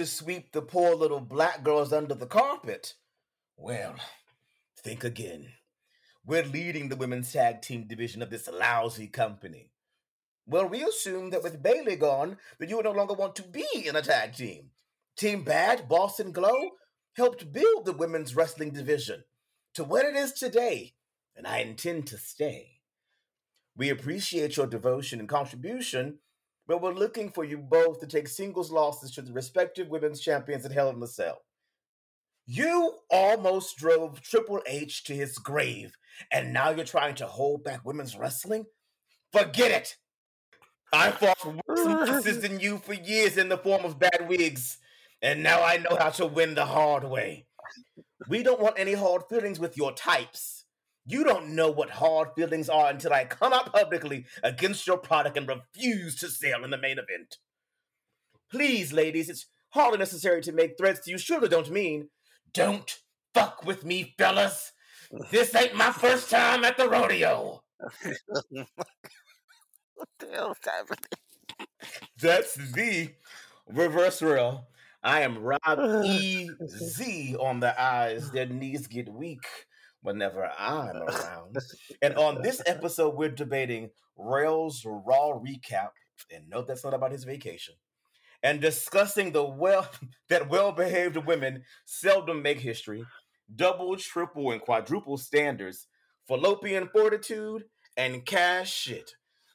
to sweep the poor little black girls under the carpet. Well, think again. We're leading the women's tag team division of this lousy company. Well, we assume that with Bayley gone, that you would no longer want to be in a tag team. Team Bad, Boss 'n' Glow, helped build the women's wrestling division to what it is today, and I intend to stay. We appreciate your devotion and contribution, but we're looking for you both to take singles losses to the respective women's champions at Hell in the Cell. You almost drove Triple H to his grave, and now you're trying to hold back women's wrestling? Forget it! I fought worse monsters than you for years in the form of bad wigs, and now I know how to win the hard way. We don't want any hard feelings with your types. You don't know what hard feelings are until I come out publicly against your product and refuse to sell in the main event. Please, ladies, it's hardly necessary to make threats you surely don't mean. Don't fuck with me, fellas. This ain't my first time at the rodeo. what the hell is happening? That's the reverse Rell. I am Rob E Z on the eyes. Their knees get weak whenever I'm around. and on this episode, we're debating Rell's Raw recap. And note that's not about his vacation. And discussing the well that well-behaved women seldom make history, double, triple, and quadruple standards, fallopian fortitude, and cash shit.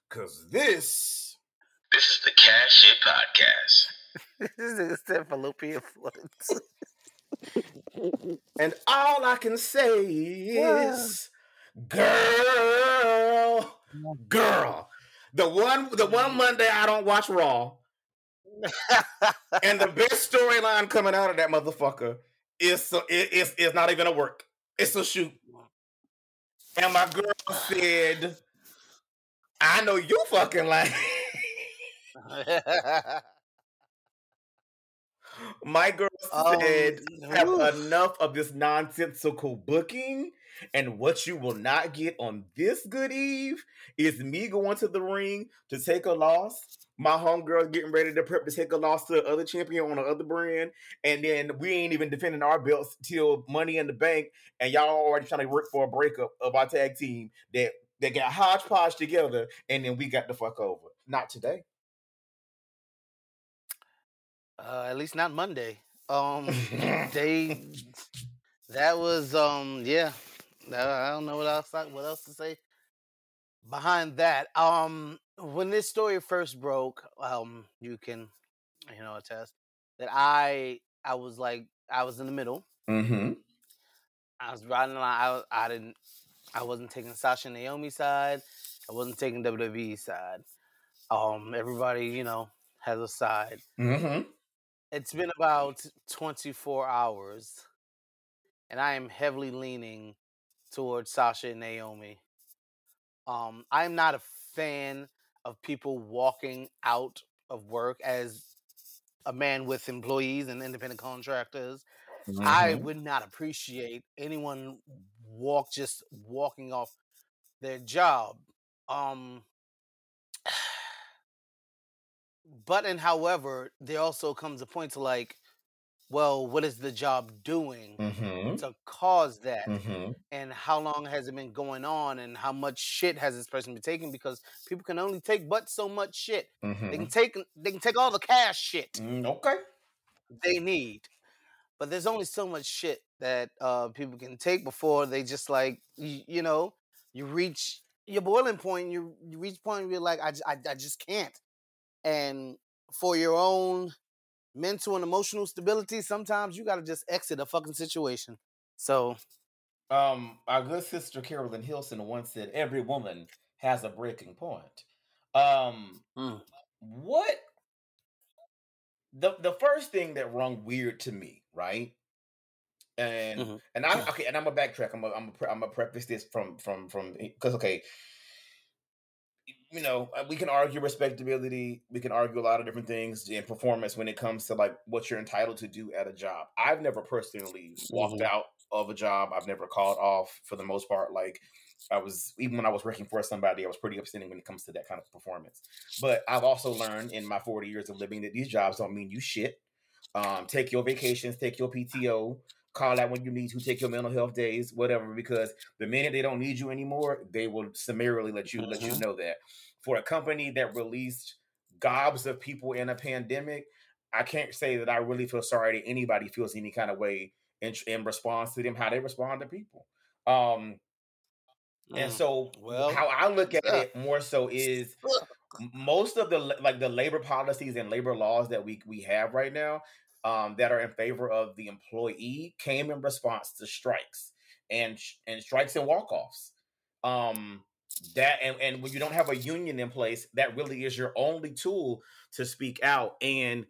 Cause this This is the Cash Shit Podcast. this is the fallopian fluids. And all I can say is, girl, girl. The one, the one mm. Monday I don't watch Raw, and the best storyline coming out of that motherfucker is so it, it's it's not even a work. It's a shoot. And my girl said, "I know you fucking like." My girl Um, said, have oof. enough of this nonsensical booking. And what you will not get on this good eve is me going to the ring to take a loss. My homegirl getting ready to prep to take a loss to the other champion on the other brand. And then we ain't even defending our belts till money in the bank. And y'all already trying to work for a breakup of our tag team that, that got hodgepodge together. And then we got the fuck over. Not today. Uh, at least not Monday. Um, they that was um yeah. I don't know what else what else to say behind that. Um, when this story first broke, um, you can you know attest that I I was like I was in the middle. Mm-hmm. I was riding line. I, I didn't. I wasn't taking Sasha Naomi side. I wasn't taking WWE side. Um, everybody, you know, has a side. Mm-hmm. It's been about 24 hours, and I am heavily leaning towards Sasha and Naomi. Um, I'm not a fan of people walking out of work as a man with employees and independent contractors. I Mm-hmm. would not appreciate anyone walk just walking off their job. Um but and however, there also comes a point to like, well, what is the job doing Mm-hmm. to cause that? Mm-hmm. And how long has it been going on and how much shit has this person been taking? Because people can only take but so much shit. They Mm-hmm. can take they can take all the cash shit Mm, okay. they need. But there's only so much shit that uh, people can take before they just like you, you know you reach your boiling point. You, you reach point where you're like I just can't. And for your own mental and emotional stability, sometimes you got to just exit a fucking situation. So Um, our good sister Carolyn Hilson once said, "Every woman has a breaking point." Um, Mm. what the the first thing that rung weird to me, right? And Mhm. and I okay, and I'm gonna backtrack. I'm gonna I'm gonna, I'm gonna preface this from from from because okay, you know uh, we can argue respectability, we can argue a lot of different things in performance when it comes to like what you're entitled to do at a job. I've never personally walked Mhm. out of a job. I've never called off for the most part. Like I was even when I was working for somebody, I was pretty upsetting when it comes to that kind of performance. But I've also learned in my 40 years of living that these jobs don't mean you shit. Um, take your vacations, take your PTO, call out when you need to, take your mental health days, whatever. Because the minute they don't need you anymore, they will summarily let you let you Mhm. know that. For a company that released gobs of people in a pandemic, I can't say that I really feel sorry that anybody feels any kind of way in, in response to them, how they respond to people. Um, and Mm. so Well, how I look at it more so is most of the like the labor policies and labor laws that we we have right now um, that are in favor of the employee came in response to strikes and and strikes and walk-offs. Um, that and, and when you don't have a union in place, that really is your only tool to speak out. And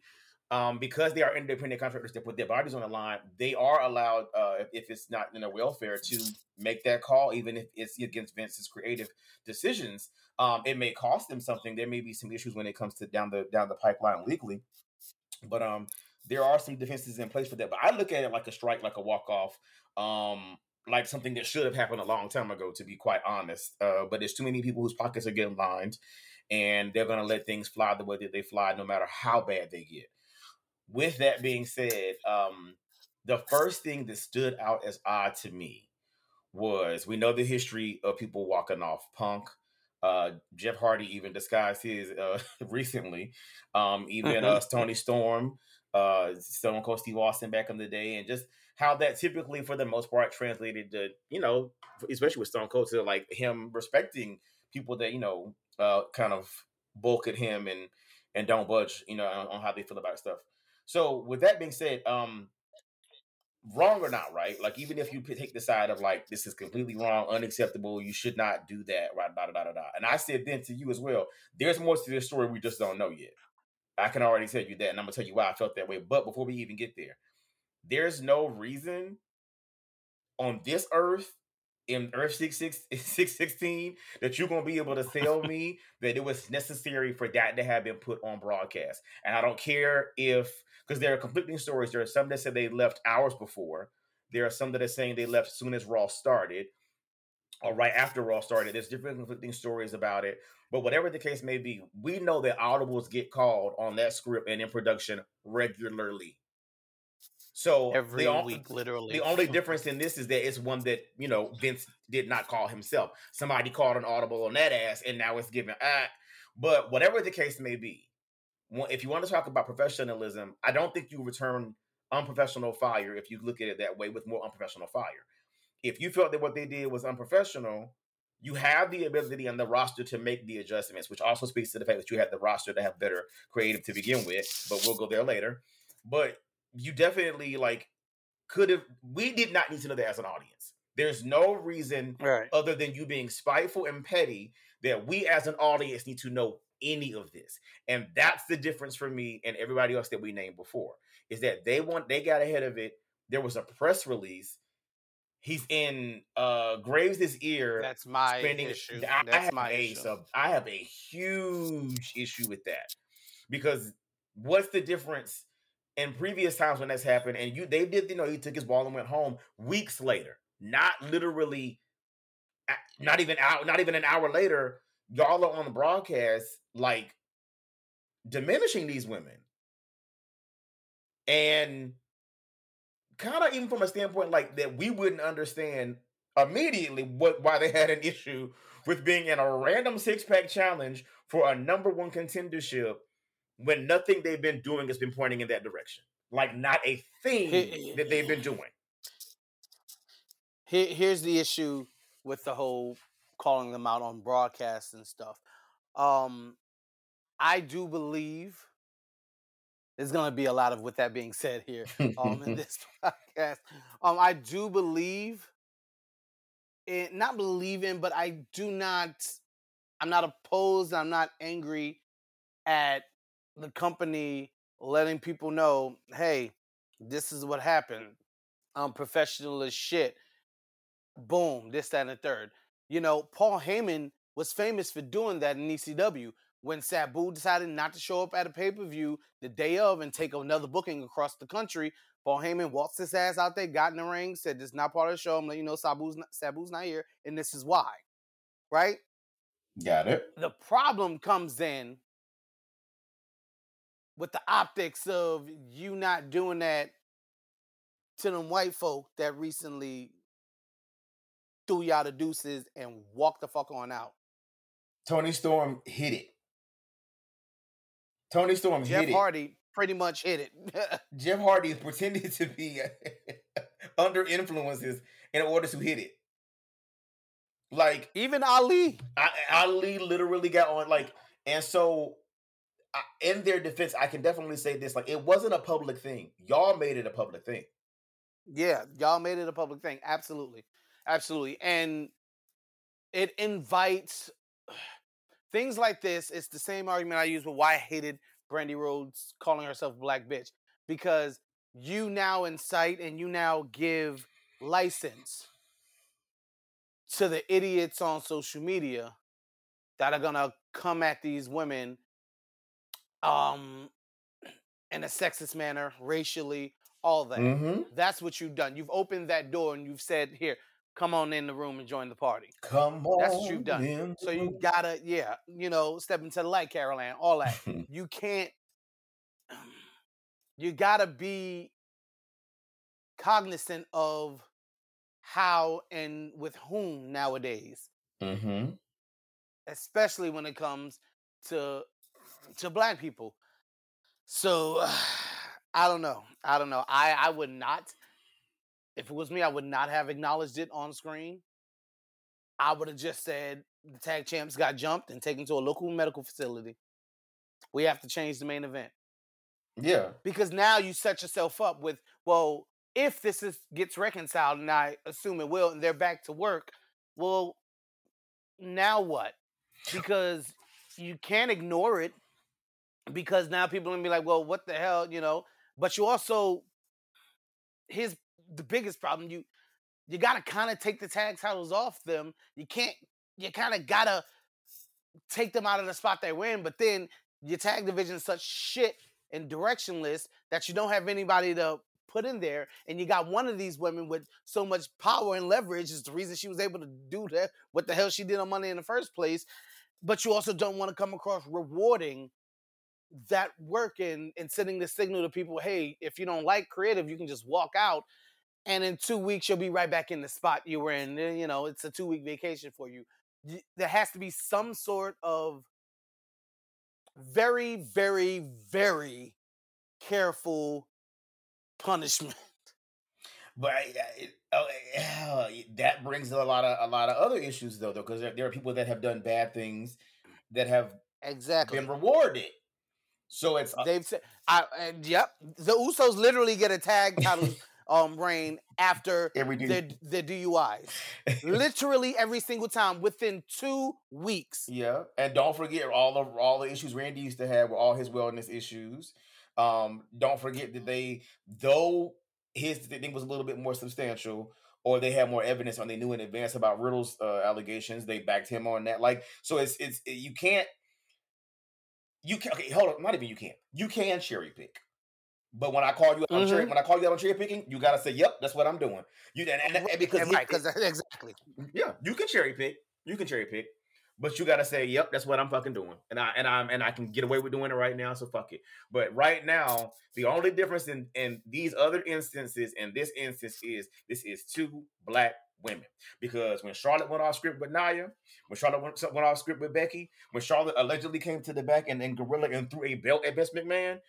um, because they are independent contractors that put their bodies on the line, they are allowed, uh, if, it's not in their welfare, to make that call, even if it's against Vince's creative decisions. Um, it may cost them something. There may be some issues when it comes to down the down the pipeline legally, but um, there are some defenses in place for that. But I look at it like a strike, like a walk off, um, like something that should have happened a long time ago. To be quite honest, uh, but there's too many people whose pockets are getting lined, and they're gonna let things fly the way that they fly, no matter how bad they get. With that being said, um, the first thing that stood out as odd to me was we know the history of people walking off punk. Uh, Jeff Hardy even disguised his uh, recently. Um, even Mhm. uh, Toni Storm, uh, Stone Cold Steve Austin back in the day, and just how that typically, for the most part, translated to you know, especially with Stone Cold, to like him respecting people that you know, uh, kind of bulk at him and and don't budge, you know, on, on how they feel about stuff. So, with that being said, um, wrong or not right like even if you take the side of like this is completely wrong unacceptable you should not do that right da, da, da, da. and i said then to you as well there's more to this story we just don't know yet i can already tell you that and i'm gonna tell you why i felt that way but before we even get there there's no reason on this earth in earth 616 that you're gonna be able to tell me that it was necessary for that to have been put on broadcast. And i don't care if because there are conflicting stories. There are some that said they left hours before. There are some that are saying they left as soon as raw started or right after raw started there's different conflicting stories about it but whatever the case may be we know that audibles get called on that script and in production regularly so every the, week, literally. the only difference in this is that it's one that you know Vince did not call himself. Somebody called an audible on that ass, and now it's given. Ah, but whatever the case may be, if you want to talk about professionalism, I don't think you return unprofessional fire if you look at it that way with more unprofessional fire. If you felt that what they did was unprofessional, you have the ability and the roster to make the adjustments, which also speaks to the fact that you have the roster to have better creative to begin with. But we'll go there later. But you definitely like could have. We did not need to know that as an audience. There's no reason right. other than you being spiteful and petty that we as an audience need to know any of this. And that's the difference for me and everybody else that we named before. Is that they want they got ahead of it. There was a press release. He's in uh Graves' ear. That's my spending- issue. I, I That's have my a issue. sub, I have a huge issue with that because what's the difference in previous times when that's happened? And you they did you know he took his ball and went home weeks later, not literally, not even out, not even an hour later. Y'all are on the broadcast like diminishing these women and kind of even from a standpoint like that we wouldn't understand immediately what why they had an issue with being in a random six-pack challenge for a number one contendership when nothing they've been doing has been pointing in that direction like not a thing that they've been doing Here, here's the issue with the whole calling them out on broadcast and stuff. Um, I do believe there's gonna be a lot of with that being said here um in this podcast. Um, I do believe in not believe in, but I do not. I'm not opposed. I'm not angry at the company letting people know, hey, this is what happened. I'm professional as shit. Boom, this, that, and the third. You know, Paul Heyman was famous for doing that in ECW. When Sabu decided not to show up at a pay per view the day of and take another booking across the country, Paul Heyman waltzed his ass out there, got in the ring, said, This is not part of the show. I'm letting you know Sabu's not, Sabu's not here, and this is why. Right? got it The problem comes in with the optics of you not doing that to them white folk that recently threw y'all the deuces and walked the fuck on out. Toni Storm hit it. Toni Storm Jeff hit it. Hardy pretty much hit it. Jeff Hardy is pretending to be under influences in order to hit it. Like Even Ali. I, Ali literally got on like, and so I, in their defense, I can definitely say this: like, it wasn't a public thing. Y'all made it a public thing. Yeah, y'all made it a public thing. Absolutely. Absolutely. And it invites things like this. It's the same argument I used with why I hated Brandi Rhodes calling herself Black Bitch. Because you now incite and you now give license to the idiots on social media that are gonna come at these women um in a sexist manner, racially, all that. Mm-hmm. That's what you've done. You've opened that door and you've said, "Here, come on in the room and join the party." Come on, That's what you've done. So you gotta, yeah, you know, step into the light, Carol Ann, all that. You can't. You gotta be cognizant of how and with whom nowadays, mm-hmm. especially when it comes to to black people. So I don't know. I don't know. I I would not. If it was me, I would not have acknowledged it on screen. I would have just said the tag champs got jumped and taken to a local medical facility. We have to change the main event Yeah. because now you set yourself up with well, if this is gets reconciled, and I assume it will, and they're back to work. Well, now what? Because you can't ignore it because now people are gonna be like, well, what the hell, you know? But you also here's the biggest problem. You you gotta kind of take the tag titles off them. You can't you kind of gotta take them out of the spot they're in, but then your tag division is such shit and directionless that you don't have anybody to put in there. And you got one of these women with so much power and leverage is the reason she was able to do that, what the hell she did on Monday in the first place. But you also don't want to come across rewarding that work and, and sending the signal to people, hey, if you don't like creative, you can just walk out. And in two weeks, you'll be right back in the spot you were in. Eh, You know, it's a two week vacation for you. There has to be some sort of very, very, very careful punishment. But it, oh, that brings a lot of a lot of other issues though, though, because there, there are people that have done bad things that have Exactly. been rewarded. So it's uh, They've said, I, and yep, the Usos literally get a tag title um reign after every their their DUIs. Literally every single time within two weeks. Yeah, and don't forget all of all the issues Randy used to have with all his wellness issues. Um, don't forget that they, though his thing was a little bit more substantial, or they had more evidence, or they knew in advance about Riddle's uh, allegations, they backed him on that. Like, so it's it's you can't, you can okay, hold on, not even you can't, you can cherry pick. But when I call you out on cherry, when I call you out on cherry picking, you gotta say, "Yep, that's what I'm doing." You and, and, and because right, because exactly. yeah, you can cherry pick. You can cherry pick, but you gotta say, "Yep, that's what I'm fucking doing," and I and I'm and I can get away with doing it right now. So fuck it. But right now, the only difference in in these other instances and this instance is this is two black women because when Charlotte went off script with Naya, when Charlotte went, went off script with Becky, when Charlotte allegedly came to the back and, then Gorilla and threw a belt at Bess McMahon,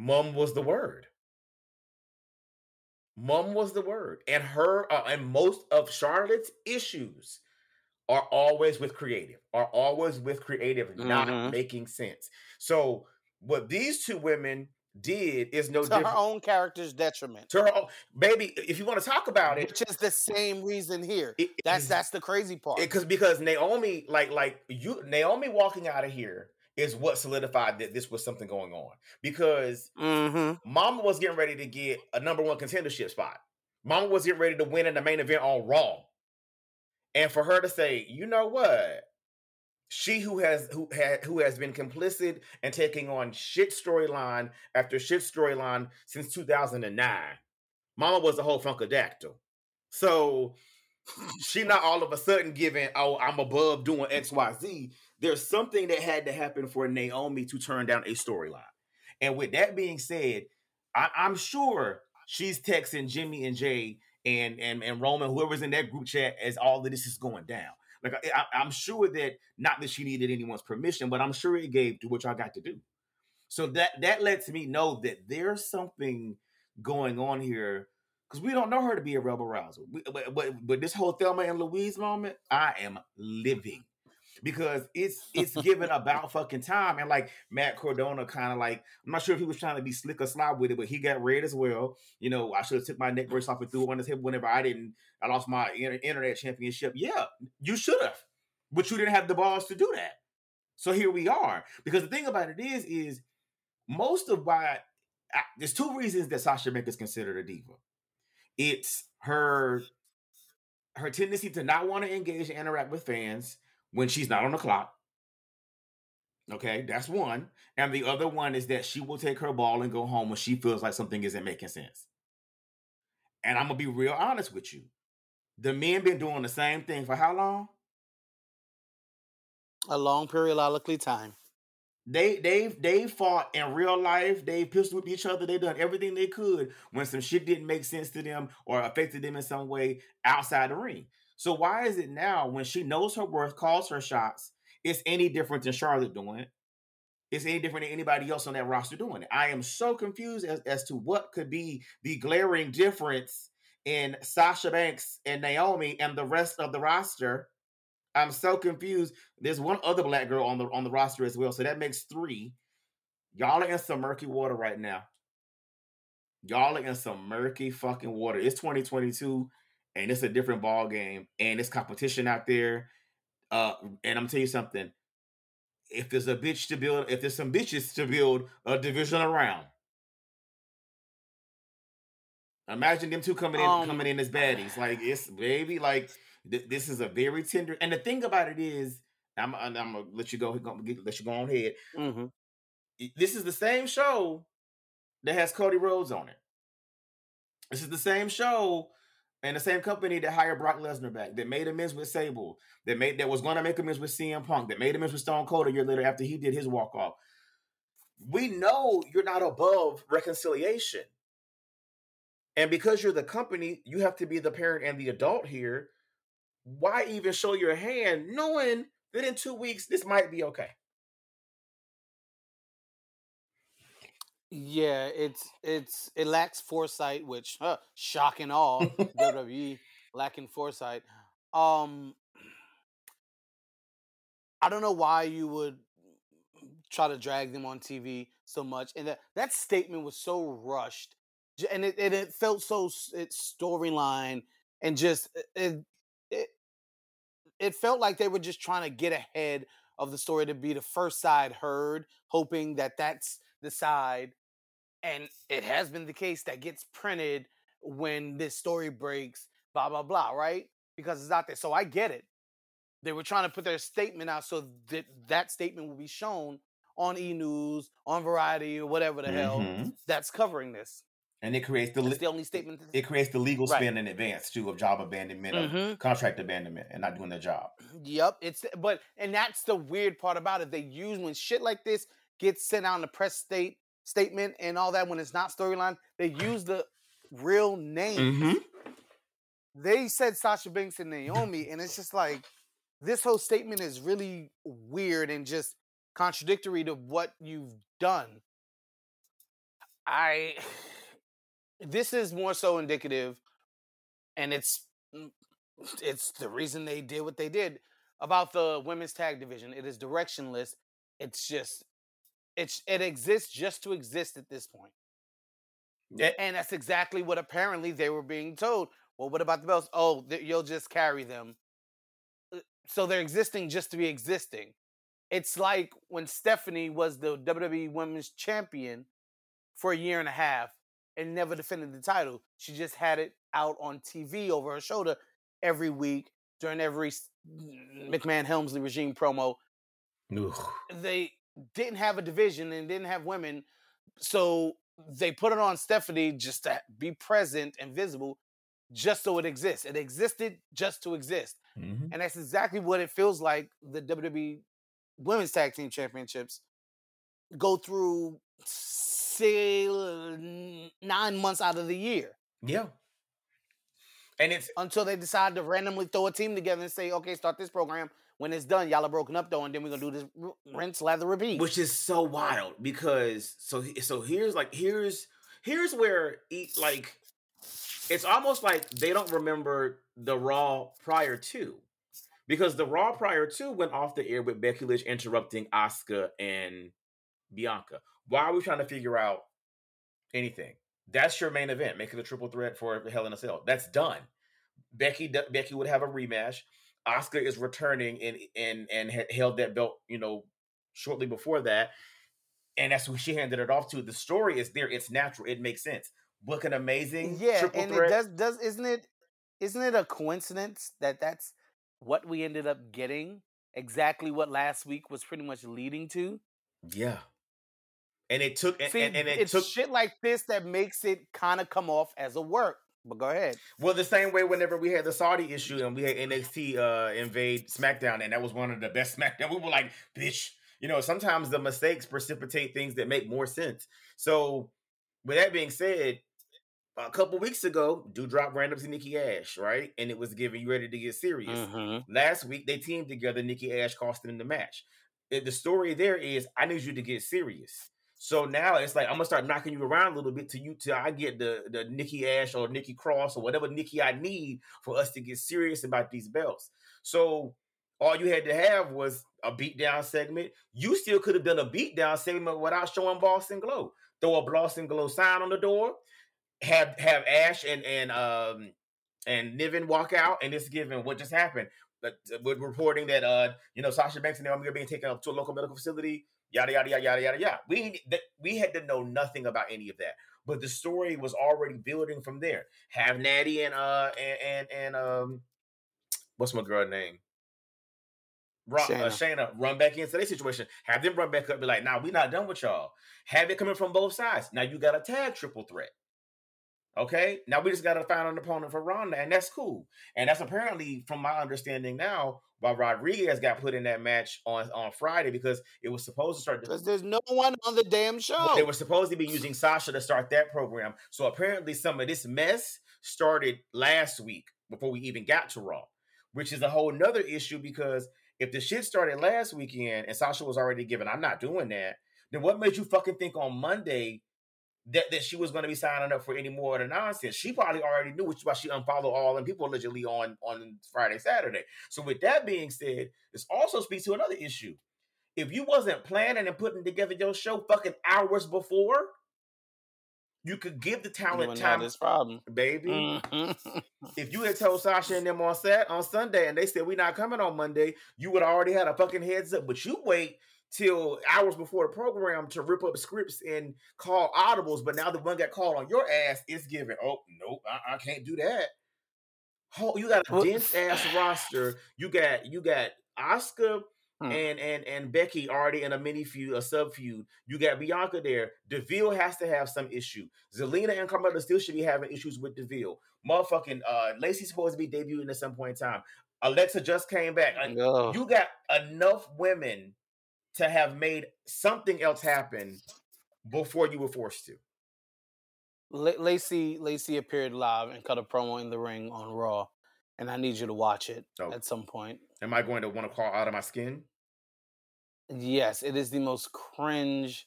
mum was the word. Mum was the word, and her uh, and most of Charlotte's issues are always with creative, are always with creative not Mhm. making sense. So what these two women did is no To her own character's detriment. to her own, baby. If you want to talk about it, Which is the same reason here. it- That's that's the crazy part. because because Naomi like like you Naomi walking out of here is what solidified that this was something going on because mm-hmm. Mama was getting ready to get a number one contendership spot. Mama was getting ready to win in the main event on Raw, and for her to say, you know what, she who has who had who has been complicit and taking on shit storyline after shit storyline since 2009. Mama was a whole funkadactyl. So she not all of a sudden giving, oh, I'm above doing XYZ. There's something that had to happen for Naomi to turn down a storyline. And with that being said, I, I'm sure she's texting Jimmy and Jey and and and Roman, whoever's in that group chat, as all of this is going down. Like I, am sure that not that she needed anyone's permission, but I'm sure it gave to what y'all got to do. So that that lets me know that there's something going on here because we don't know her to be a rebel rouser. We, but, but but this whole Thelma and Louise moment, I am living because it's it's given about fucking time. And like Matt Cardona kind of like I'm not sure if he was trying to be slick or slide with it, but he got red as well. You know, I should have took my neck brace off and threw it on his hip whenever I didn't. I lost my internet championship. Yeah, you should have, but you didn't have the balls to do that. So here we are. Because the thing about it is, is most of why I, there's two reasons that Sasha Banks is considered a diva. It's her her tendency to not want to engage and interact with fans when she's not on the clock. Okay, that's one. And the other one is that she will take her ball and go home when she feels like something isn't making sense. And I'm gonna be real honest with you. The men been doing the same thing for how long? A long periodically time. They they've they fought in real life. They pistol with each other. They done everything they could when some shit didn't make sense to them or affected them in some way outside the ring. So why is it now when she knows her worth, calls her shots, it's any different than Charlotte doing it? It's any different than anybody else on that roster doing it. I am so confused as, as to what could be the glaring difference in Sasha Banks and Naomi and the rest of the roster. I'm so confused. There's one other black girl on the on the roster as well, so that makes three. Y'all are in some murky water right now. Y'all are in some murky fucking water. It's 2022 and it's a different ball game, and it's competition out there. Uh, and I'm tell you something. If there's a bitch to build, if there's some bitches to build a division around, imagine them two coming in, um, coming in as baddies. Like it's baby, like th- this is a very tender. And the thing about it is, I'm, I'm, I'm gonna let you go, let you go on ahead. Mm-hmm. This is the same show that has Cody Rhodes on it. This is the same show and the same company that hired Brock Lesnar back, that made amends with Sable, that made that was going to make amends with CM Punk, that made amends with Stone Cold a year later after he did his walk off. We know you're not above reconciliation. And because you're the company, you have to be the parent and the adult here. Why even show your hand knowing that in two weeks this might be okay? Yeah, it's it's it lacks foresight, which huh, shocking all WWE lacking foresight. Um, I don't know why you would try to drag them on TV so much, and that that statement was so rushed, and it and it felt so it's storyline and just it, it it felt like they were just trying to get ahead of the story to be the first side heard, hoping that that's the side and it has been the case that gets printed when this story breaks, blah blah blah, right? Because it's out there. So I get it. They were trying to put their statement out so that that statement will be shown on E News, on Variety, or whatever the mm-hmm. hell that's covering this. And it creates the, le- the only statement. It creates the legal right. spin in advance too of job abandonment, mm-hmm. of contract abandonment, and not doing their job. Yep, it's but and that's the weird part about it. They use when shit like this gets sent out in the press state statement and all that when it's not storyline. They use the real name. Mm-hmm. They said Sasha Banks and Naomi, and it's just like this whole statement is really weird and just contradictory to what you've done. I this is more so indicative, and it's mm, it's the reason they did what they did about the women's tag division. It is directionless. It's just it's it exists just to exist at this point. Yeah. And that's exactly what apparently they were being told. Well, what about the belts? Oh, th- you'll just carry them. Uh, so they're existing just to be existing. It's like when Stephanie was the WWE Women's Champion for a year and a half and never defended the title. She just had it out on TV over her shoulder every week during every McMahon Helmsley regime promo. Ugh. They didn't have a division and didn't have women. So they put it on Stephanie just to be present and visible, just so it exists. It existed just to exist. Mm-hmm. And that's exactly what it feels like the WWE women's tag team championships go through say nine months out of the year Yeah. And it's until they decide to randomly throw a team together and say, okay, start this program. When it's done, y'all are broken up though, and then we're gonna do this r- mm. rinse, lather, repeat. which is so wild because so so here's like here's here's where e- like it's almost like they don't remember the raw prior to because the raw prior to went off the air with Becky Lynch interrupting Asuka and Bianca. Why are we trying to figure out anything? That's your main event, making a triple threat for Hell in a Cell. That's done. Becky Becky would have a rematch. Asuka is returning and and and had held that belt, you know, shortly before that, and that's who she handed it off to. The story is there; it's natural, it makes sense. Book an amazing yeah, triple and threat. it does does isn't it isn't it a coincidence that that's what we ended up getting? Exactly what last week was pretty much leading to. Yeah, and it took and, See, and, and it it's took shit like this that makes it kind of come off as a work. But go ahead. well the same way whenever we had the Saudi issue and we had NXT uh, invade SmackDown, and that was one of the best SmackDown. We were like, bitch, you know, sometimes the mistakes precipitate things that make more sense. So, with that being said, a couple weeks ago, Doudrop ran up to Nikki Ash, right? And it was giving you ready to get serious. Mm-hmm. Last week, they teamed together. Nikki Ash costing them the match. The story there is, I need you to get serious. So now it's like I'm gonna start knocking you around a little bit till you till I get the the Nikki Ash or Nikki Cross or whatever Nikki I need for us to get serious about these belts. So all you had to have was a beatdown segment. You still could have done a beatdown segment without showing Boss 'n' Glow. Throw a Boss 'n' Glow sign on the door. Have have Ash and and um and Niven walk out, and it's given what just happened. But with reporting that uh you know Sasha Banks and Naomi are being taken up to a local medical facility, yada yada yada yada yada yada. We that we had to know nothing about any of that, but the story was already building from there. Have Natty and uh and and, and um what's my girl name? Run, Shayna. Uh, Shayna run back into their situation. Have them run back up. Be like, nah, we not done with y'all. Have it coming from both sides. Now you got a tag triple threat. Okay, now we just got to find an opponent for Ronda, and that's cool. And that's apparently, from my understanding now, why Rodriguez got put in that match on on Friday because it was supposed to start. Because there's no one on the damn show. They were supposed to be using Sasha to start that program. So apparently, some of this mess started last week before we even got to Raw, which is a whole nother issue because if the shit started last weekend and Sasha was already given, I'm not doing that. Then what made you fucking think on Monday that, that she was going to be signing up for any more of the nonsense. She probably already knew, which is why she unfollowed all them people allegedly on on Friday, Saturday. So with that being said, this also speaks to another issue. If you wasn't planning and putting together your show fucking hours before, you could give the talent time. This problem, baby. Mm-hmm. if you had told Sasha and them on set on Sunday, and they said we're not coming on Monday, you would already had a fucking heads up. But you wait till hours before the program to rip up scripts and call audibles, but now the one got called on your ass is given. Oh nope, I, I can't do that. Oh, you got a dense ass roster. You got you got Asuka hmm. and and and Becky already in a mini feud, a sub feud. You got Bianca there. Deville has to have some issue. Zelina and Carmella still should be having issues with Deville. Motherfucking uh Lacey's supposed to be debuting at some point in time. Alexa just came back. Oh. You got enough women to have made something else happen before you were forced to. L- Lacey Lacey appeared live and cut a promo in the ring on Raw, and I need you to watch it oh. at some point. Am I going to want to crawl out of my skin? Yes, it is the most cringe,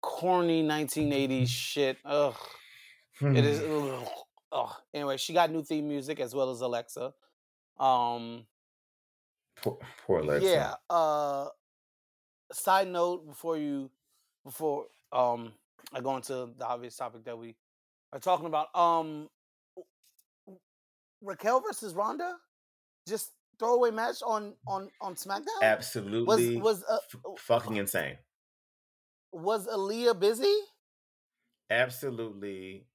corny 1980s shit. Ugh. it is. Ugh. Ugh. Anyway, she got new theme music as well as Alexa. Um. Poor, poor Alexa. Yeah. Uh side note before you before um I go into the obvious topic that we are talking about. Um Raquel versus Ronda, just throwaway match on on on SmackDown. Absolutely, was was uh, f- fucking insane. Was Aliyah busy? Absolutely.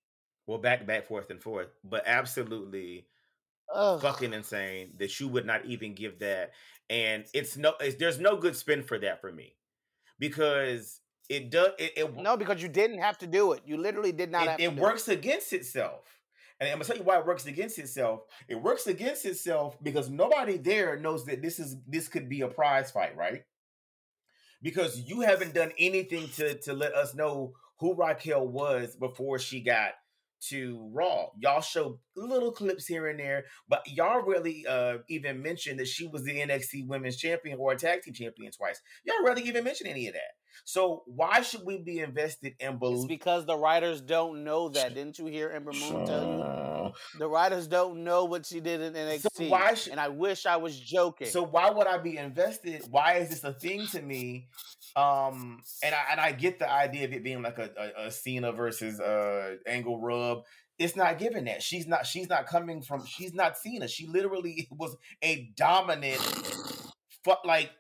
Well, back back forth and forth, but absolutely Ugh. fucking insane that you would not even give that. And it's no, it's, there's no good spin for that for me because it does. It, it, no, because you didn't have to do it. You literally did not. It, it works it. against itself. And I'm gonna tell you why it works against itself. It works against itself because nobody there knows that this is this could be a prize fight, right? because you haven't done anything to to let us know who Raquel was before she got to Raw. Y'all show little clips here and there, but y'all really uh even mentioned that she was the NXT Women's Champion or Tag Team Champion twice. Y'all really even mention any of that. So why should we be invested in It's because the writers don't know that. Didn't you hear Ember Moon tell you? The writers don't know what she did in NXT. why should- and I wish I was joking. So why would I be invested? Why is this a thing to me? Um, and I and I get the idea of it being like a, a, a Cena versus uh Angle rub. It's not given that she's not she's not coming from she's not Cena. She literally was a dominant. Fuck like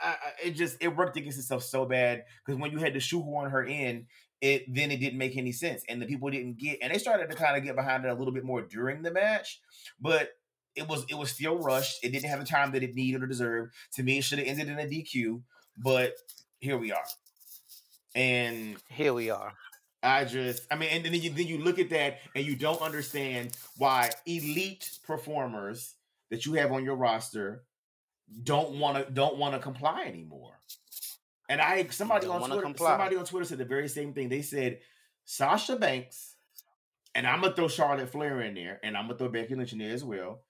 I, it just it worked against itself so bad because when you had to shoehorn her in, it then it didn't make any sense and the people didn't get and they started to kind of get behind it a little bit more during the match, but it was it was still rushed. It didn't have the time that it needed or deserved. To me, it should have ended in a DQ, but here we are. And Here we are. I just, I mean, and then you then you look at that and you don't understand why elite performers that you have on your roster don't want to don't want to comply anymore. And I somebody on Twitter, comply. somebody on Twitter said the very same thing. They said Sasha Banks, and I'm gonna throw Charlotte Flair in there, and I'm gonna throw Becky Lynch in there as well.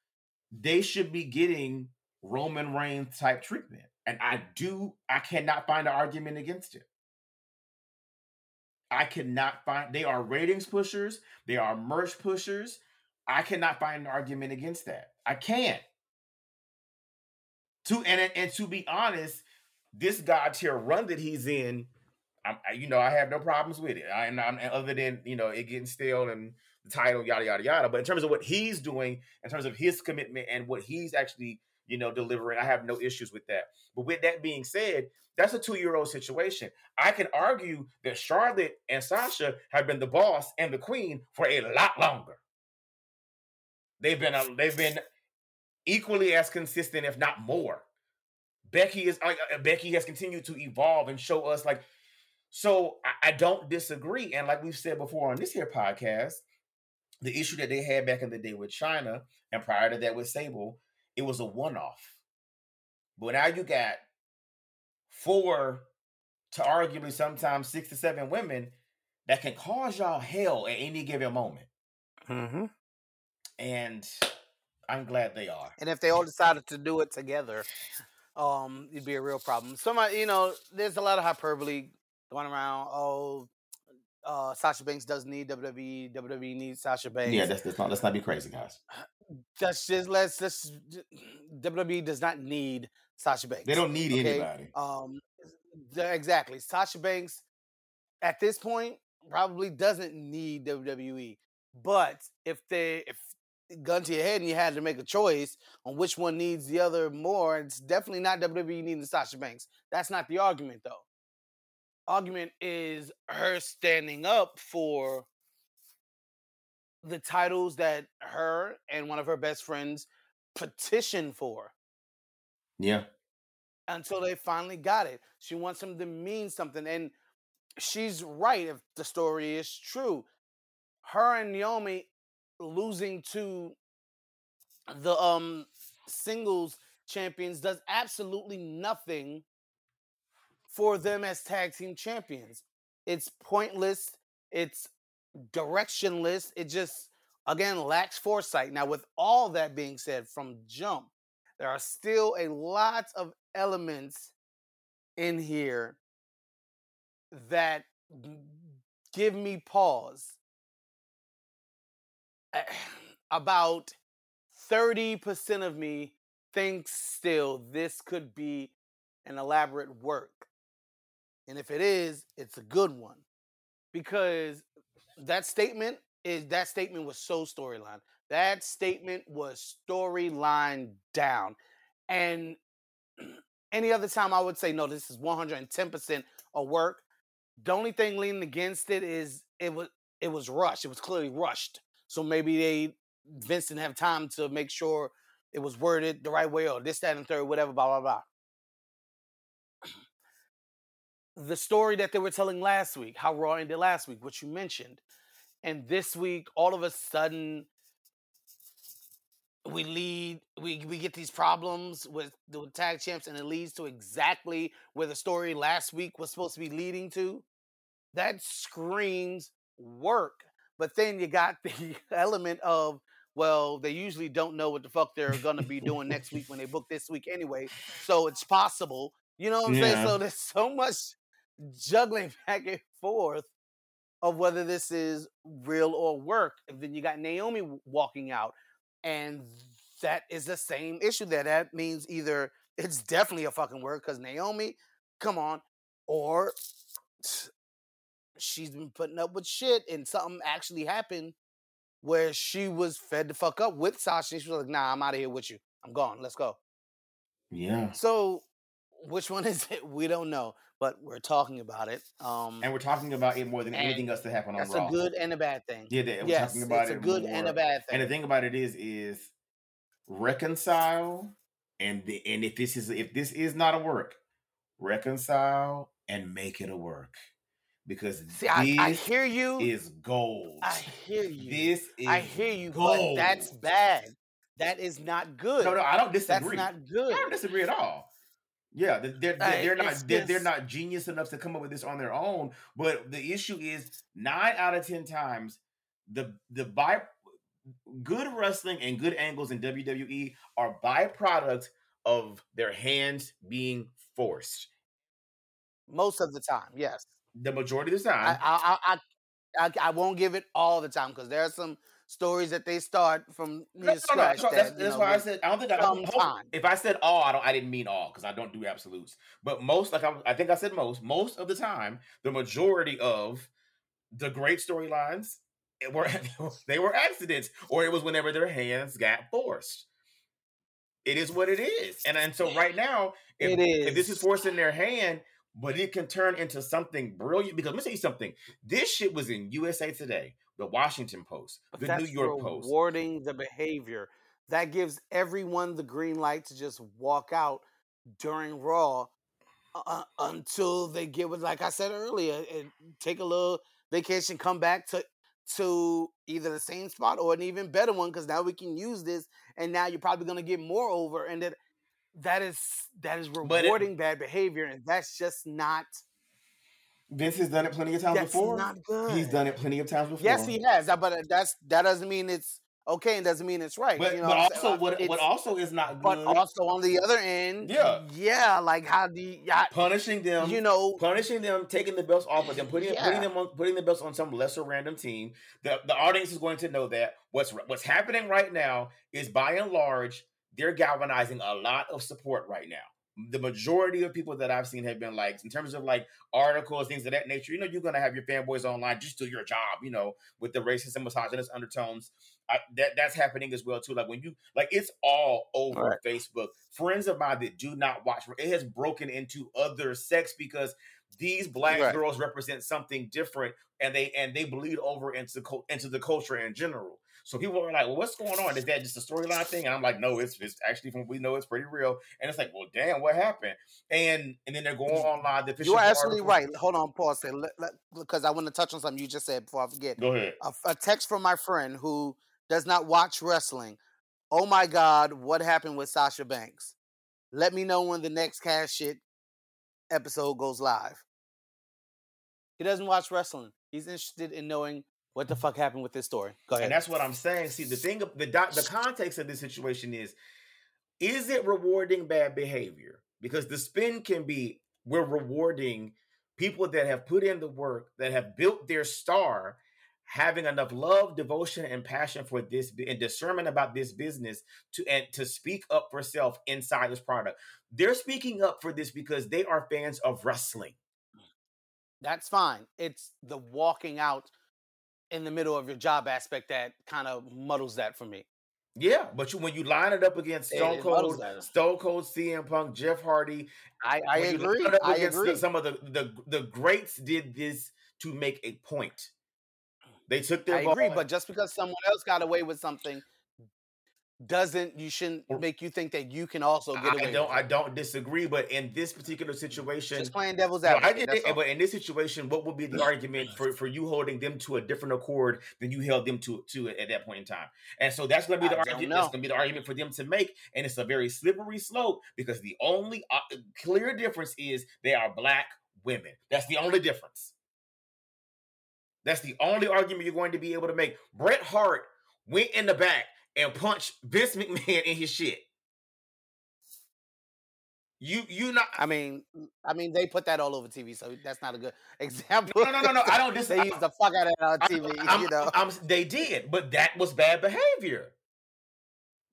They should be getting Roman Reigns type treatment, and I do. I cannot find an argument against it. I cannot find. They are ratings pushers. They are merch pushers. I cannot find an argument against that. I can't. To and and to be honest, this god tier run that he's in, I'm, you know, I have no problems with it. I, and I'm, other than you know it getting stale and the title, yada yada yada. But in terms of what he's doing, in terms of his commitment and what he's actually you know delivering, I have no issues with that. But with that being said, that's a two year old situation. I can argue that Charlotte and Sasha have been the boss and the queen for a lot longer. They've been a, they've been equally as consistent, if not more. Becky is like uh, Becky has continued to evolve and show us like. So I, I don't disagree, and like we've said before on this here podcast, the issue that they had back in the day with Chyna and prior to that with Sable, it was a one off. But now you got four to arguably sometimes six to seven women that can cause y'all hell at any given moment. Mm-hmm. And I'm glad they are. And if they all decided to do it together, um, it'd be a real problem. Somebody, you know, there's a lot of hyperbole going around. Oh, uh, Sasha Banks doesn't need WWE. WWE needs Sasha Banks. Yeah, that's, that's not let's not be crazy, guys. That's just let's let's WWE does not need Sasha Banks. They don't need Okay, anybody. Um, exactly. Sasha Banks at this point probably doesn't need WWE. But if they if gun to your head and you had to make a choice on which one needs the other more, it's definitely not WWE needing Sasha Banks. That's not the argument though. Argument is her standing up for the titles that her and one of her best friends petitioned for Yeah. until they finally got it. She wants them to mean something. And she's right if the story is true. Her and Naomi losing to the um singles champions does absolutely nothing for them as tag team champions. It's pointless, it's directionless, it just again lacks foresight. Now, with all that being said, from jump, there are still a lot of elements in here that give me pause. About 30% of me thinks still this could be an elaborate work. And if it is, it's a good one. Because that statement is that statement was so storyline. That statement was storyline down. And any other time I would say, no, this is 110% a work. The only thing leaning against it is it was it was rushed. It was clearly rushed. So maybe they Vince didn't have time to make sure it was worded the right way or this, that, and third, whatever, blah, blah, blah. The story that they were telling last week, how Raw ended last week, which you mentioned. And this week, all of a sudden, we lead we we get these problems with the tag champs and it leads to exactly where the story last week was supposed to be leading to that screams work but then you got the element of well they usually don't know what the fuck they're gonna be doing next week when they book this week anyway so it's possible you know what i'm saying so there's so much juggling back and forth of whether this is real or work. And then you got Naomi walking out, and that is the same issue. There, that means either it's definitely a fucking work because Naomi, come on, or she's been putting up with shit, and something actually happened where she was fed the fuck up with Sasha. She was like, "Nah, I'm out of here with you. I'm gone. Let's go." Yeah. So, which one is it? We don't know, but we're talking about it. Um, And we're talking about it more than anything else that happened on that's Raw. a good and a bad thing. Yeah, that- we're yes, talking about it. it's a it good and a bad thing. And the thing about it is, is reconcile, and the, and if this is if this is not a work, reconcile and make it a work, because See, I, I hear you. is gold. I hear you. This is I hear you, gold. but that's bad. That is not good. No, no, I don't disagree. that's not I don't disagree at all. Yeah, they're they're, Uh, they're not they're, they're not genius enough to come up with this on their own. But the issue is nine out of ten times the the by good wrestling and good angles in WWE are byproduct of their hands being forced. Most of the time, yes. The majority of the time, I I, I, I, I won't give it all the time because there are some stories that they start from No, no, no, scratch. no, that, that's, that's know, why I said I don't think I hope- if I said all, I don't I didn't mean all because I don't do absolutes. But most, like I, I think I said most, most of the time, the majority of the great storylines eh, were they were accidents, or it was whenever their hands got forced. It is what it is, and and so right now, if, if this is is. forced in their hand, but it can turn into something brilliant. Because let me tell you something: this shit was in USA Today, the Washington Post, the that's New York Post. rewarding the behavior. That gives everyone the green light to just walk out during Raw uh, until they get with, like I said earlier, and take a little vacation, come back to to either the same spot or an even better one because now we can use this, and now you're probably gonna get more over, and that that is that is But it- rewarding bad behavior, and that's just not Vince has done it plenty of times before. not good. He's done it plenty of times before. Yes, he has. But that's that doesn't mean it's okay and doesn't mean it's right. But, you know but what also, Uh, what what also is not good, but also on the other end, Yeah. yeah, like how do you, yeah, punishing them. you know, punishing them, taking the belts off of them, putting putting them on putting the belts on some lesser random team. The the audience is going to know that what's what's happening right now is by and large they're galvanizing a lot of support right now. The majority of people that I've seen have been like, in terms of like articles, things of that nature. You know, you're gonna have your fanboys online, just do your job. You know, with the racist and misogynist undertones. I, that that's happening as well too. Like when you like, it's all over Right. Facebook. Friends of mine that do not watch, it has broken into other sex because these black Right. girls represent something different, and they and they bleed over into cul- into the culture in general. So people are like, "Well, what's going on? Is that just a storyline thing?" And I'm like, "No, it's it's actually from we know it's pretty real." And it's like, "Well, damn, what happened?" And and then they're going online. The you're absolutely articles- right. Hold on, pause there, because I want to touch on something you just said before I forget. Go ahead. A, a text from my friend who does not watch wrestling. Oh my God, what happened with Sasha Banks? Let me know when the next cash shit episode goes live. He doesn't watch wrestling. He's interested in knowing what the fuck happened with this story. Go ahead. And that's what I'm saying. See, the thing, the the context of this situation is: is it rewarding bad behavior? Because the spin can be we're rewarding people that have put in the work, that have built their star, having enough love, devotion, and passion for this and discernment about this business to and to speak up for self inside this product. They're speaking up for this because they are fans of wrestling. That's fine. It's the walking out in the middle of your job aspect that kind of muddles that for me. Yeah, but you, when you line it up against Stone Cold. Stone Cold, CM Punk, Jeff Hardy, I, I agree. line it up I against the- agree. Some of the, the the greats did this to make a point. They took their I ball agree. But just because someone else got away with something doesn't you shouldn't make you think that you can also get away I don't. I don't disagree, but in this particular situation, Just playing devil's no, I advocate. get it. But in this situation, what would be the argument for, for you holding them to a different accord than you held them to to at that point in time? And so that's going to be the argument. That's going to be the argument for them to make, and it's a very slippery slope because the only uh, clear difference is they are black women. That's the only difference. That's the only argument you're going to be able to make. Bret Hart went in the back and punch Vince McMahon in his shit. You you not I mean, I mean, they put that all over TV, so that's not a good example. no no no no. I don't dis- they use the fuck out of uh, it on TV, I'm- you know. I'm- they did, but that was bad behavior.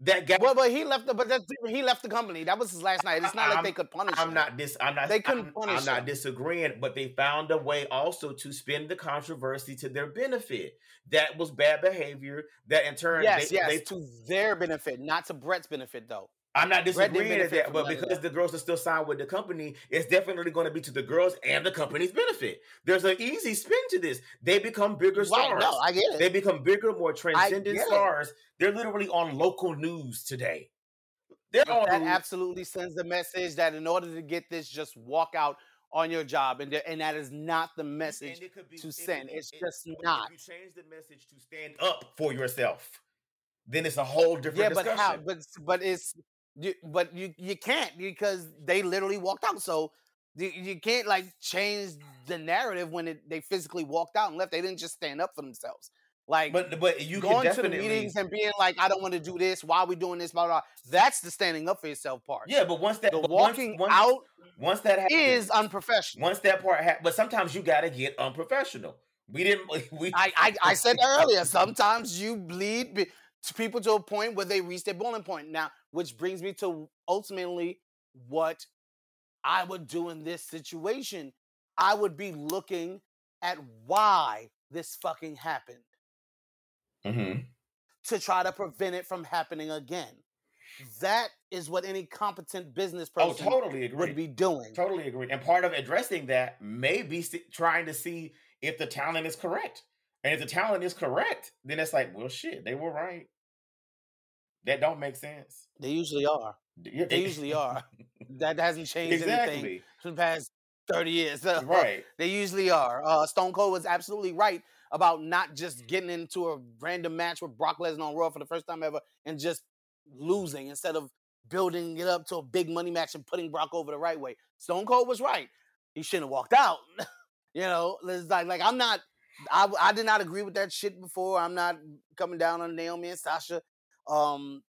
That guy. well, but he left the, but that's he left the company. That was his last night. It's not like I'm- they could punish I'm him. not dis. I'm not. They couldn't I'm, punish I'm not him. disagreeing, but they found a way also to spin the controversy to their benefit. That was bad behavior. That in turn, Yes, they, yes, they to their benefit, not to Bret's benefit, though. I'm not disagreeing with that, but because the girls are still signed with the company, it's definitely going to be to the girls and the company's benefit. There's an easy spin to this. They become bigger Right? stars. No, I get it. they become bigger, more transcendent get it. stars. They're literally on local news today. They're But that on absolutely sends the message that in order to get this, just walk out on your job, and and that is not the message. be- to send. it- It's it- just not. If you change the message to stand up for yourself, then it's a whole different Yeah, but discussion. how? But but it's you, but you you can't because they literally walked out. So you, you can't like change the narrative when it, they physically walked out and left. They didn't just stand up for themselves. Like but but you can going to the meetings and being like, I don't want to do this. Why are we doing this? Blah, blah, blah. That's the standing up for yourself part. yeah. But once that The but once- walking once, out once that happens, is unprofessional. once that part happens. But sometimes you got to get unprofessional. We didn't. We I, I I said that earlier. Sometimes you bleed be- to people to a point where they reach their boiling point. Now, which brings me to ultimately what I would do in this situation. I would be looking at why this fucking happened Mhm. to try to prevent it from happening again. That is what any competent business person oh, person totally agree. would be doing. Totally agree. And part of addressing that may be trying to see if the talent is correct. And if the talent is correct, then it's like, well, shit, they were right. That don't make sense. They usually are. They usually are. That hasn't changed anything for the past 30 years. So, Right. They usually are. Uh, Stone Cold was absolutely right about not just getting into a random match with Brock Lesnar on Raw for the first time ever and just losing instead of building it up to a big money match and putting Brock over the right way. Stone Cold was right. He shouldn't have walked out. you know, it's like like I'm not. I I did not agree with that shit before. I'm not coming down on Naomi and Sasha. Um,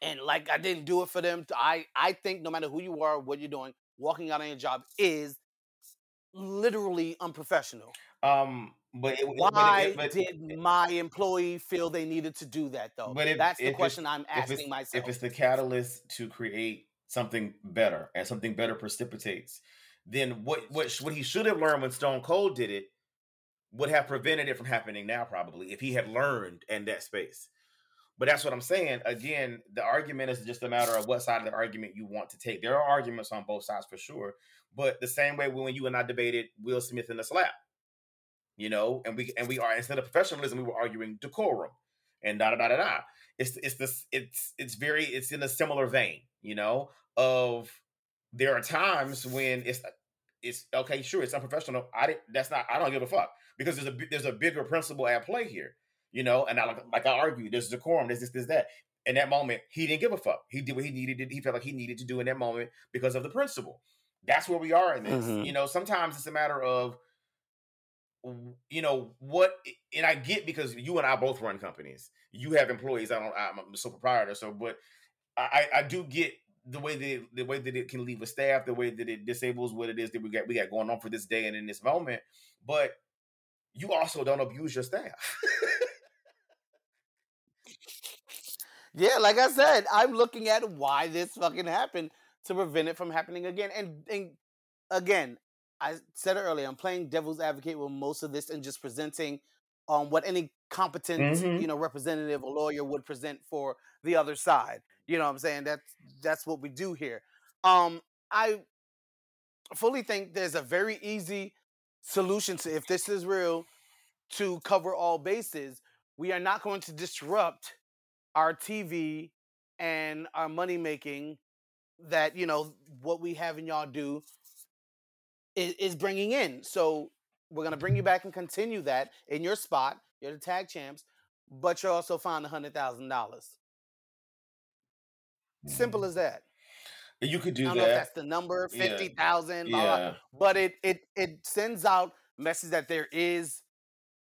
and like I didn't do it for them. I I think no matter who you are, what you're doing, walking out on your job is literally unprofessional. Um, but it, but it- Why but did my employee feel they needed to do that though? But if- That's the question I'm asking myself. if it's the catalyst to create something better and something better precipitates, then what what what he should have learned when Stone Cold did it would have prevented it from happening now probably if he had learned in that space. But that's what I'm saying. Again, the argument is just a matter of what side of the argument you want to take. There are arguments on both sides for sure, but the same way when you and I debated Will Smith in the slap, you know, and we and we are instead of professionalism, we were arguing decorum and da da da da da. It's it's this it's it's very it's in a similar vein, you know, of there are times when it's it's okay, sure, it's unprofessional. I didn't, that's not I don't give a fuck because there's a there's a bigger principle at play here, you know. And I like like I argue, there's decorum, there's this, this, that. In that moment, he didn't give a fuck. He did what he needed. to He felt like he needed to do in that moment because of the principle. That's where we are in this. Mhm. You know, sometimes it's a matter of you know what and i get because you and i both run companies you have employees i don't i'm a sole proprietor so but i i I do get the way that the way that it can leave a staff the way that it disables what it is that we got we got going on for this day and in this moment but you also don't abuse your staff Yeah, like I said, I'm looking at why this fucking happened to prevent it from happening again. And, and again, I said it earlier, I'm playing devil's advocate with most of this and just presenting um, what any competent, Mhm. you know, representative or lawyer would present for the other side. You know what I'm saying? That's that's what we do here. Um, I fully think there's a very easy solution to if this is real to cover all bases. We are not going to disrupt our TV and our money making that you know what we have having y'all do is, is bringing in. So we're gonna bring you back and continue that in your spot. You're the tag champs, but you're also fined a hundred thousand dollars. Simple mm-hmm. as that. You could I do don't know if that. that's the number, fifty thousand, blah, blah, Yeah. but it it it sends out message that there is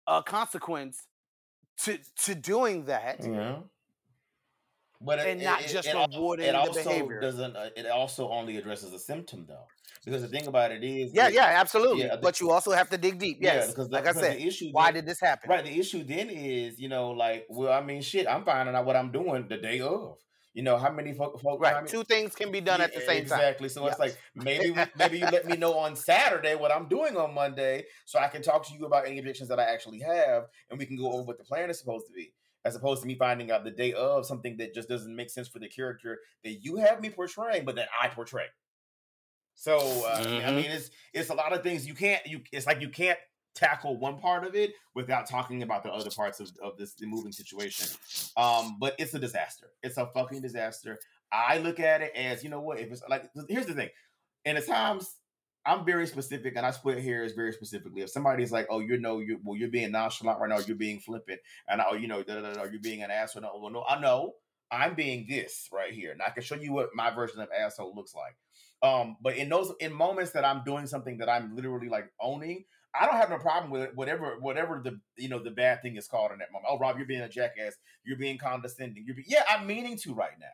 a consequence to to doing that Yeah. But it, and not it- just it, rewarding it the also behavior. doesn't. Uh, it also only addresses a symptom though, because the thing about it is, Yeah, it- yeah, absolutely. yeah, the- but you also have to dig deep. yeah, because the, like I said, the issue. why then- did this happen? Right. The issue then is, you know, like, well, I mean, shit, I'm finding out what I'm doing the day of. You know, how many folk, folk Right, two things can be done at the Yeah, same time. Exactly. So it's like maybe we, maybe you let me know on Saturday what I'm doing on Monday, so I can talk to you about any objections that I actually have, and we can go over what the plan is supposed to be, as opposed to me finding out the day of something that just doesn't make sense for the character that you have me portraying, but that I portray. So uh, I Mhm. mean, it's it's a lot of things you can't you. It's like you can't tackle one part of it without talking about the other parts of, of this the moving situation. Um, but it's a disaster. It's a fucking disaster. I look at it as you know what if it's like here's the thing, and at times I'm very specific, and I split hairs very specifically. If somebody's like, "Oh, you know, you well, you're being nonchalant right now, you're being flippant," and oh, you know, you're being an asshole. No, well, no, I know I'm being this right here, and I can show you what my version of asshole looks like. Um, but in those in moments that I'm doing something that I'm literally like owning, I don't have no problem with it, whatever whatever the you know the bad thing is called in that moment. Oh, Rob, you're being a jackass. You're being condescending. You're be- yeah, I'm meaning to right now.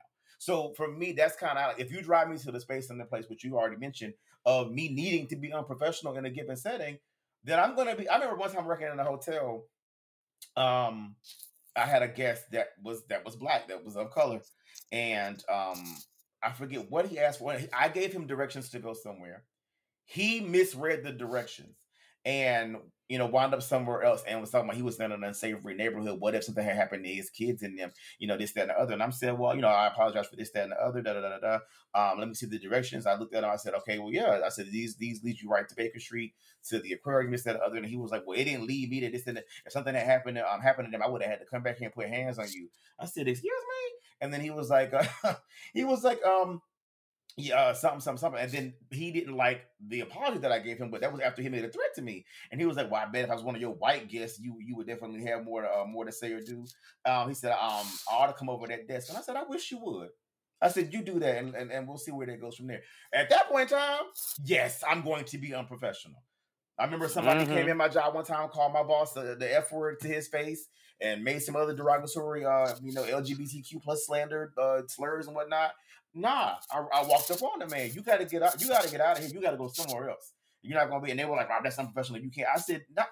So for me, that's kind of if you drive me to the space and the place which you already mentioned of me needing to be unprofessional in a given setting, then I'm gonna be. I remember one time working in a hotel. Um, I had a guest that was that was black, that was of color, and um, I forget what he asked for. I gave him directions to go somewhere. He misread the directions and you know wound up somewhere else and was talking about he was in an unsavory neighborhood. What if something had happened to his kids and them? You know this, that, and the other. And I'm saying, well, you know, I apologize for this, that, and the other. Da da da da. Um, let me see the directions. I looked at him. I said, okay, well, yeah. I said these these lead you right to Baker Street to the aquarium, this, that, and the other. And he was like, well, it didn't lead me to this and that. If something had happened, to, um, happened to them, I would have had to come back here and put hands on you. I said, excuse me. And then he was like, uh, he was like, um, yeah, uh, something, something, something. And then he didn't like the apology that I gave him, but that was after he made a threat to me. And he was like, "Well, I bet if I was one of your white guests, you you would definitely have more uh, more to say or do." Um, he said, "Um, I ought to come over that desk," and I said, "I wish you would." I said, "You do that, and, and, and we'll see where that goes from there." At that point in time, yes, I'm going to be unprofessional. I remember somebody came Mhm. in my job one time, called my boss the, the F word to his face, and made some other derogatory, uh, you know, LGBTQ plus slander uh, slurs and whatnot. Nah, I, I walked up on the man. You got to get out. You got to get out of here. You got to go somewhere else. You're not gonna be. And they were like, "Rob, that's unprofessional. You can't." I said, "Not,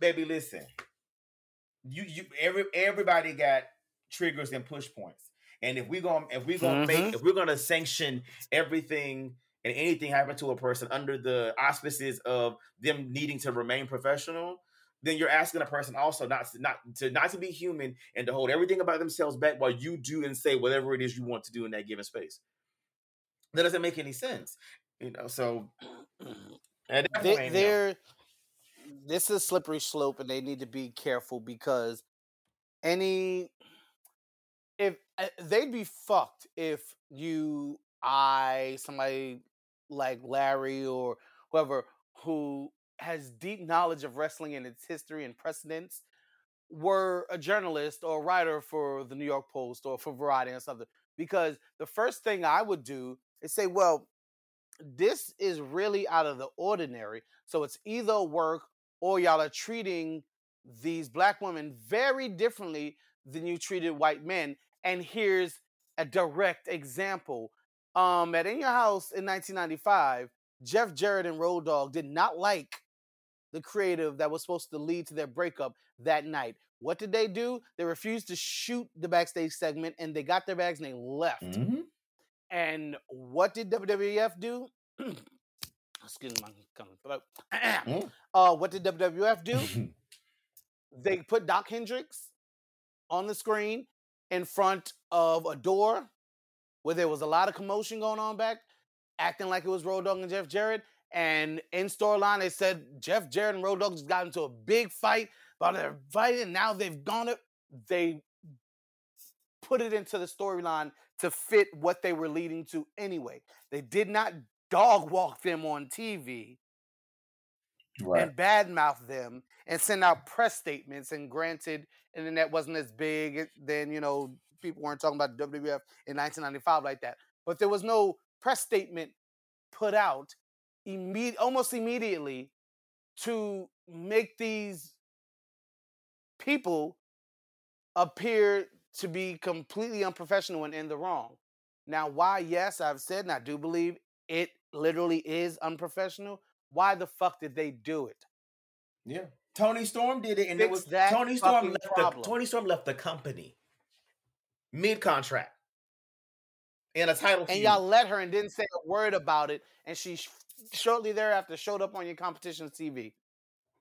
baby. Listen, you you every everybody got triggers and push points. And if we're gonna if we're gonna make mm-hmm. if we're gonna sanction everything and anything happen to a person under the auspices of them needing to remain professional, then you're asking a person also not to, not to not to be human and to hold everything about themselves back while you do and say whatever it is you want to do in that given space. That doesn't make any sense, you know. So they, point, you know, they're this is a slippery slope and they need to be careful because any if uh, they'd be fucked if you i somebody like larry or whoever who has deep knowledge of wrestling and its history and precedents were a journalist or a writer for the new york post or for variety or something because the first thing i would do is say well this is really out of the ordinary. So it's either work or y'all are treating these black women very differently than you treated white men. And here's a direct example. Um, at In Your House in 1995, Jeff Jarrett and Road Dogg did not like the creative that was supposed to lead to their breakup that night. What did they do? They refused to shoot the backstage segment and they got their bags and they left. mhm. And what did WWF do? Excuse my coming. Mm. uh, what did WWF do? they put Dok Hendrix on the screen in front of a door where there was a lot of commotion going on back, acting like it was Road Dogg and Jeff Jarrett. And in storyline, they said Jeff Jarrett and Road Dogg just got into a big fight about their fight, and now they've gone it. They put it into the storyline to fit what they were leading to anyway. They did not dog walk them on TV Right. and badmouth them and send out press statements. And granted, internet wasn't as big then, you know, people weren't talking about WWF in 1995 like that. But there was no press statement put out imme- almost immediately to make these people appear to be completely unprofessional and in the wrong. Now, why? Yes, I've said, and I do believe it literally is unprofessional. Why the fuck did they do it? Yeah. Toni Storm did it, and it was that Toni Storm left problem. the Toni Storm left the company mid contract in a title And feud. y'all let her and didn't say a word about it, and she sh- shortly thereafter showed up on your competition's TV.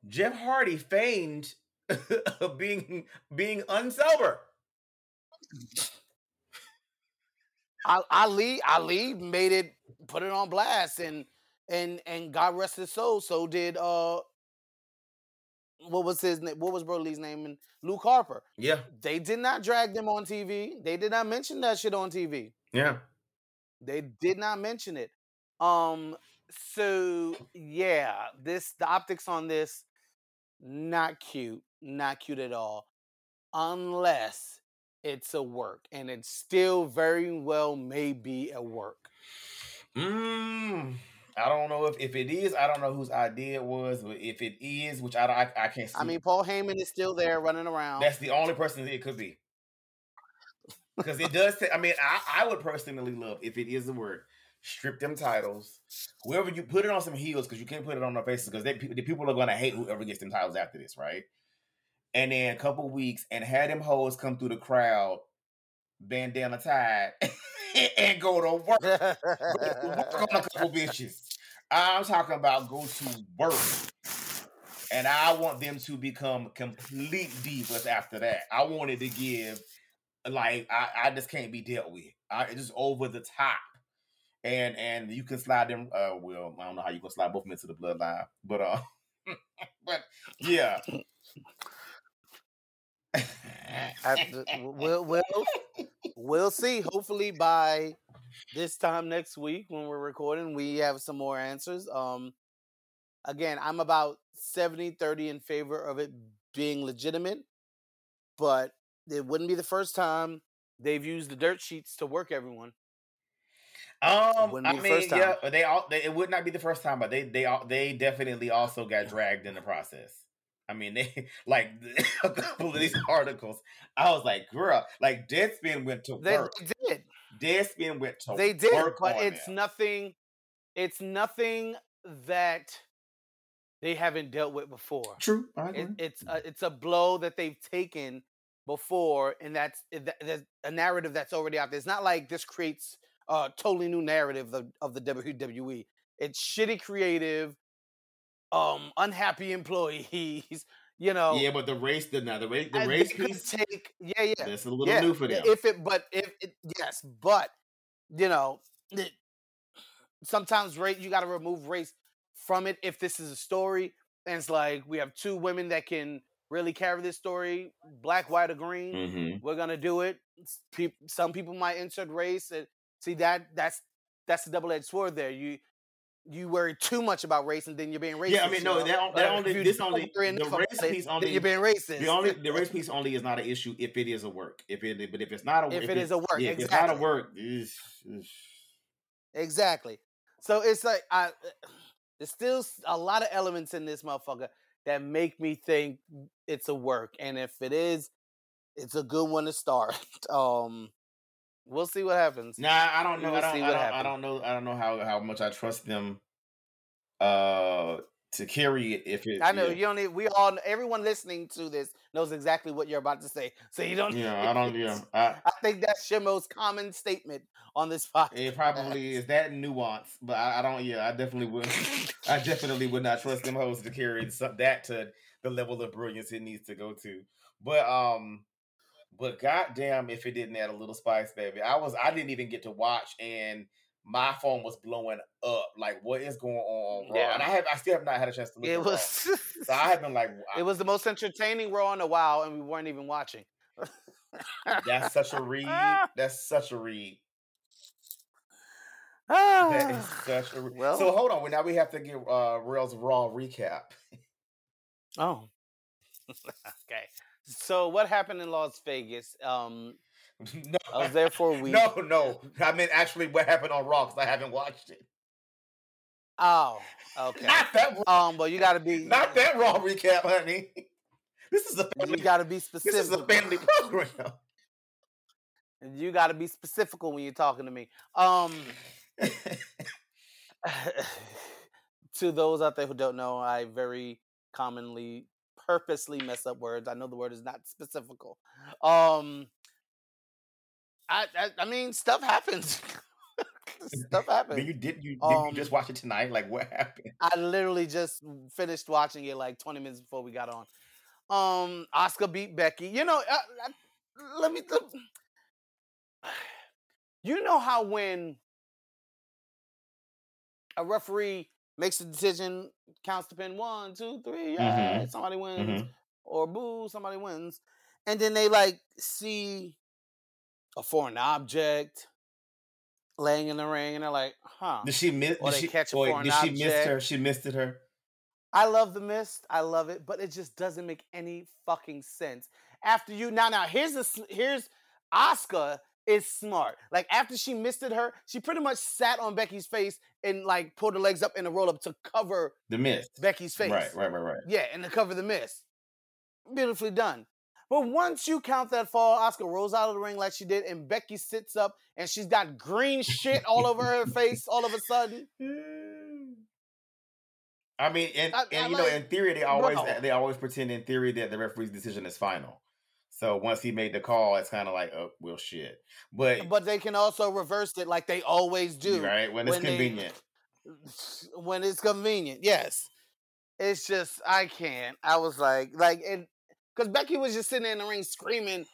Jeff Hardy feigned being being unsober. Ali Ali made it, put it on blast, and and and God rest his soul. So did uh, what was his name? What was Broly's name? And Luke Harper. Yeah, They did not drag them on TV. They did not mention that shit on TV. yeah. They did not mention it. Um. So yeah, this the optics on this not cute, not cute at all, unless it's a work, and it still very well may be a work. Mm, I don't know if, if it is. I don't know whose idea it was, but if it is, which I, I, I can't see. I mean, Paul Heyman is still there running around. that's the only person it could be. Because it does. Say, I mean, I, I would personally love if it is a word. Strip them titles. Whoever you put it on some heels because you can't put it on their faces because the people are gonna hate whoever gets them titles after this, right? And then a couple weeks and had them hoes come through the crowd, bandana tied, and go to work. Go to work on a couple bitches. I'm talking about go to work. And I want them to become complete divas after that. I wanted to give like I, I just can't be dealt with. I it's just over the top. And and you can slide them uh well, I don't know how you can slide both of them into the bloodline, but uh but yeah. After- we'll, we'll, we'll see. Hopefully by this time next week when we're recording, we have some more answers. Um, again, I'm about 70 30 in favor of it being legitimate, but it wouldn't be the first time they've used the dirt sheets to work everyone. Um, I mean, yeah, they all they, it would not be the first time, but they they all they definitely also got dragged in the process. I mean, they like a couple of these articles. I was like, girl, like Deadspin went to They, work. they did. Deadspin went to They did, work but it's them. nothing. It's nothing that they haven't dealt with before. true. I It, it's a, it's a blow that they've taken before, and that's that, that's a narrative that's already out there. It's not like this creates a totally new narrative of, of the WWE. It's shitty creative, um, unhappy employees. You know, yeah, but the race, did not. the race, the race piece, take yeah, yeah, that's a little yeah. new for them. If it, but if it, yes, but you know, it, sometimes race you got to remove race from it if this is a story, and it's like we have two women that can really carry this story, black, white, or green. Mhm. We're gonna do it. Some people might insert race. See that that's that's the double edged sword there. You you worry too much about race, and then you're being racist. Yeah, I mean, no, that, that if only this only the race piece only you're being racist. the only the race piece only is not an issue if it is a work. If it but if it's not a If it is a work, yeah, if it's not a work. Exactly. So it's like I there's still a lot of elements in this motherfucker that make me think it's a work. And if it is, it's a good one to start. Um we'll see what happens. Nah, I don't know. will I don't. I don't, I don't know. I don't know how how much I trust them uh to carry it if it. I know yeah. you don't need we all everyone listening to this knows exactly what you're about to say. So you don't Yeah, I don't. Yeah, I, I think that's your most common statement on this podcast. it probably is that nuance, but I, I don't. Yeah, I definitely would. I definitely would not trust them hosts to carry that to the level of brilliance it needs to go to. But um, but goddamn, if it didn't add a little spice, baby, I was I didn't even get to watch, and my phone was blowing up. Like, what is going on? Raw? Yeah. And I have I still have not had a chance to look. It was So I have been like, it was the most entertaining Raw in a while, and we weren't even watching. That's such a read. That's such a read. That is such a read. well, so hold on. Well, now we have to give uh Rell's Raw recap. oh, okay. So what happened in Las Vegas? Um, no, I was there for a week. no, no. I mean, actually, what happened on Raw? Because I haven't watched it. Oh, okay. Not that. Um, but you got to be Not that Raw recap, honey. This is a family, You got to be specific. This is a family program. You got to be specific when you're talking to me. Um, to those out there who don't know, I very commonly purposely mess up words. I know the word is not specifical. Um, I, I, I mean, stuff happens. stuff But happens. you did you did Um, you just watch it tonight? Like what happened? I literally just finished watching it like 20 minutes before we got on. Um, Asuka beat Becky. You know, uh, uh, let me. let- you know how when a referee makes a decision, counts to pin one, two, three, yeah, Mhm. somebody wins, Mhm. or boo, somebody wins, and then they like see a foreign object laying in the ring, and they're like, huh. Did she miss? Or Did she, catch a wait, foreign did she miss object. her? She missed it. Her. I love the mist. I love it, but it just doesn't make any fucking sense. After you now, now here's the here's Asuka is smart. Like after she misted her, she pretty much sat on Becky's face and like pulled her legs up in a roll up to cover The mist. Becky's face. Right, right, right, right. Yeah, and to cover the miss. Beautifully done. But once you count that fall, Asuka rolls out of the ring like she did, and Becky sits up and she's got green shit all over her face all of a sudden. I mean, and, I- and I you know, in theory, they always bro. they always pretend in theory that the referee's decision is final. So once he made the call, it's kind of like, oh, well, shit. But, But they can also reverse it like they always do. right when it's when they- convenient. when it's convenient. Yes, it's just I can't. I was like, like, and because Becky was just sitting in the ring screaming,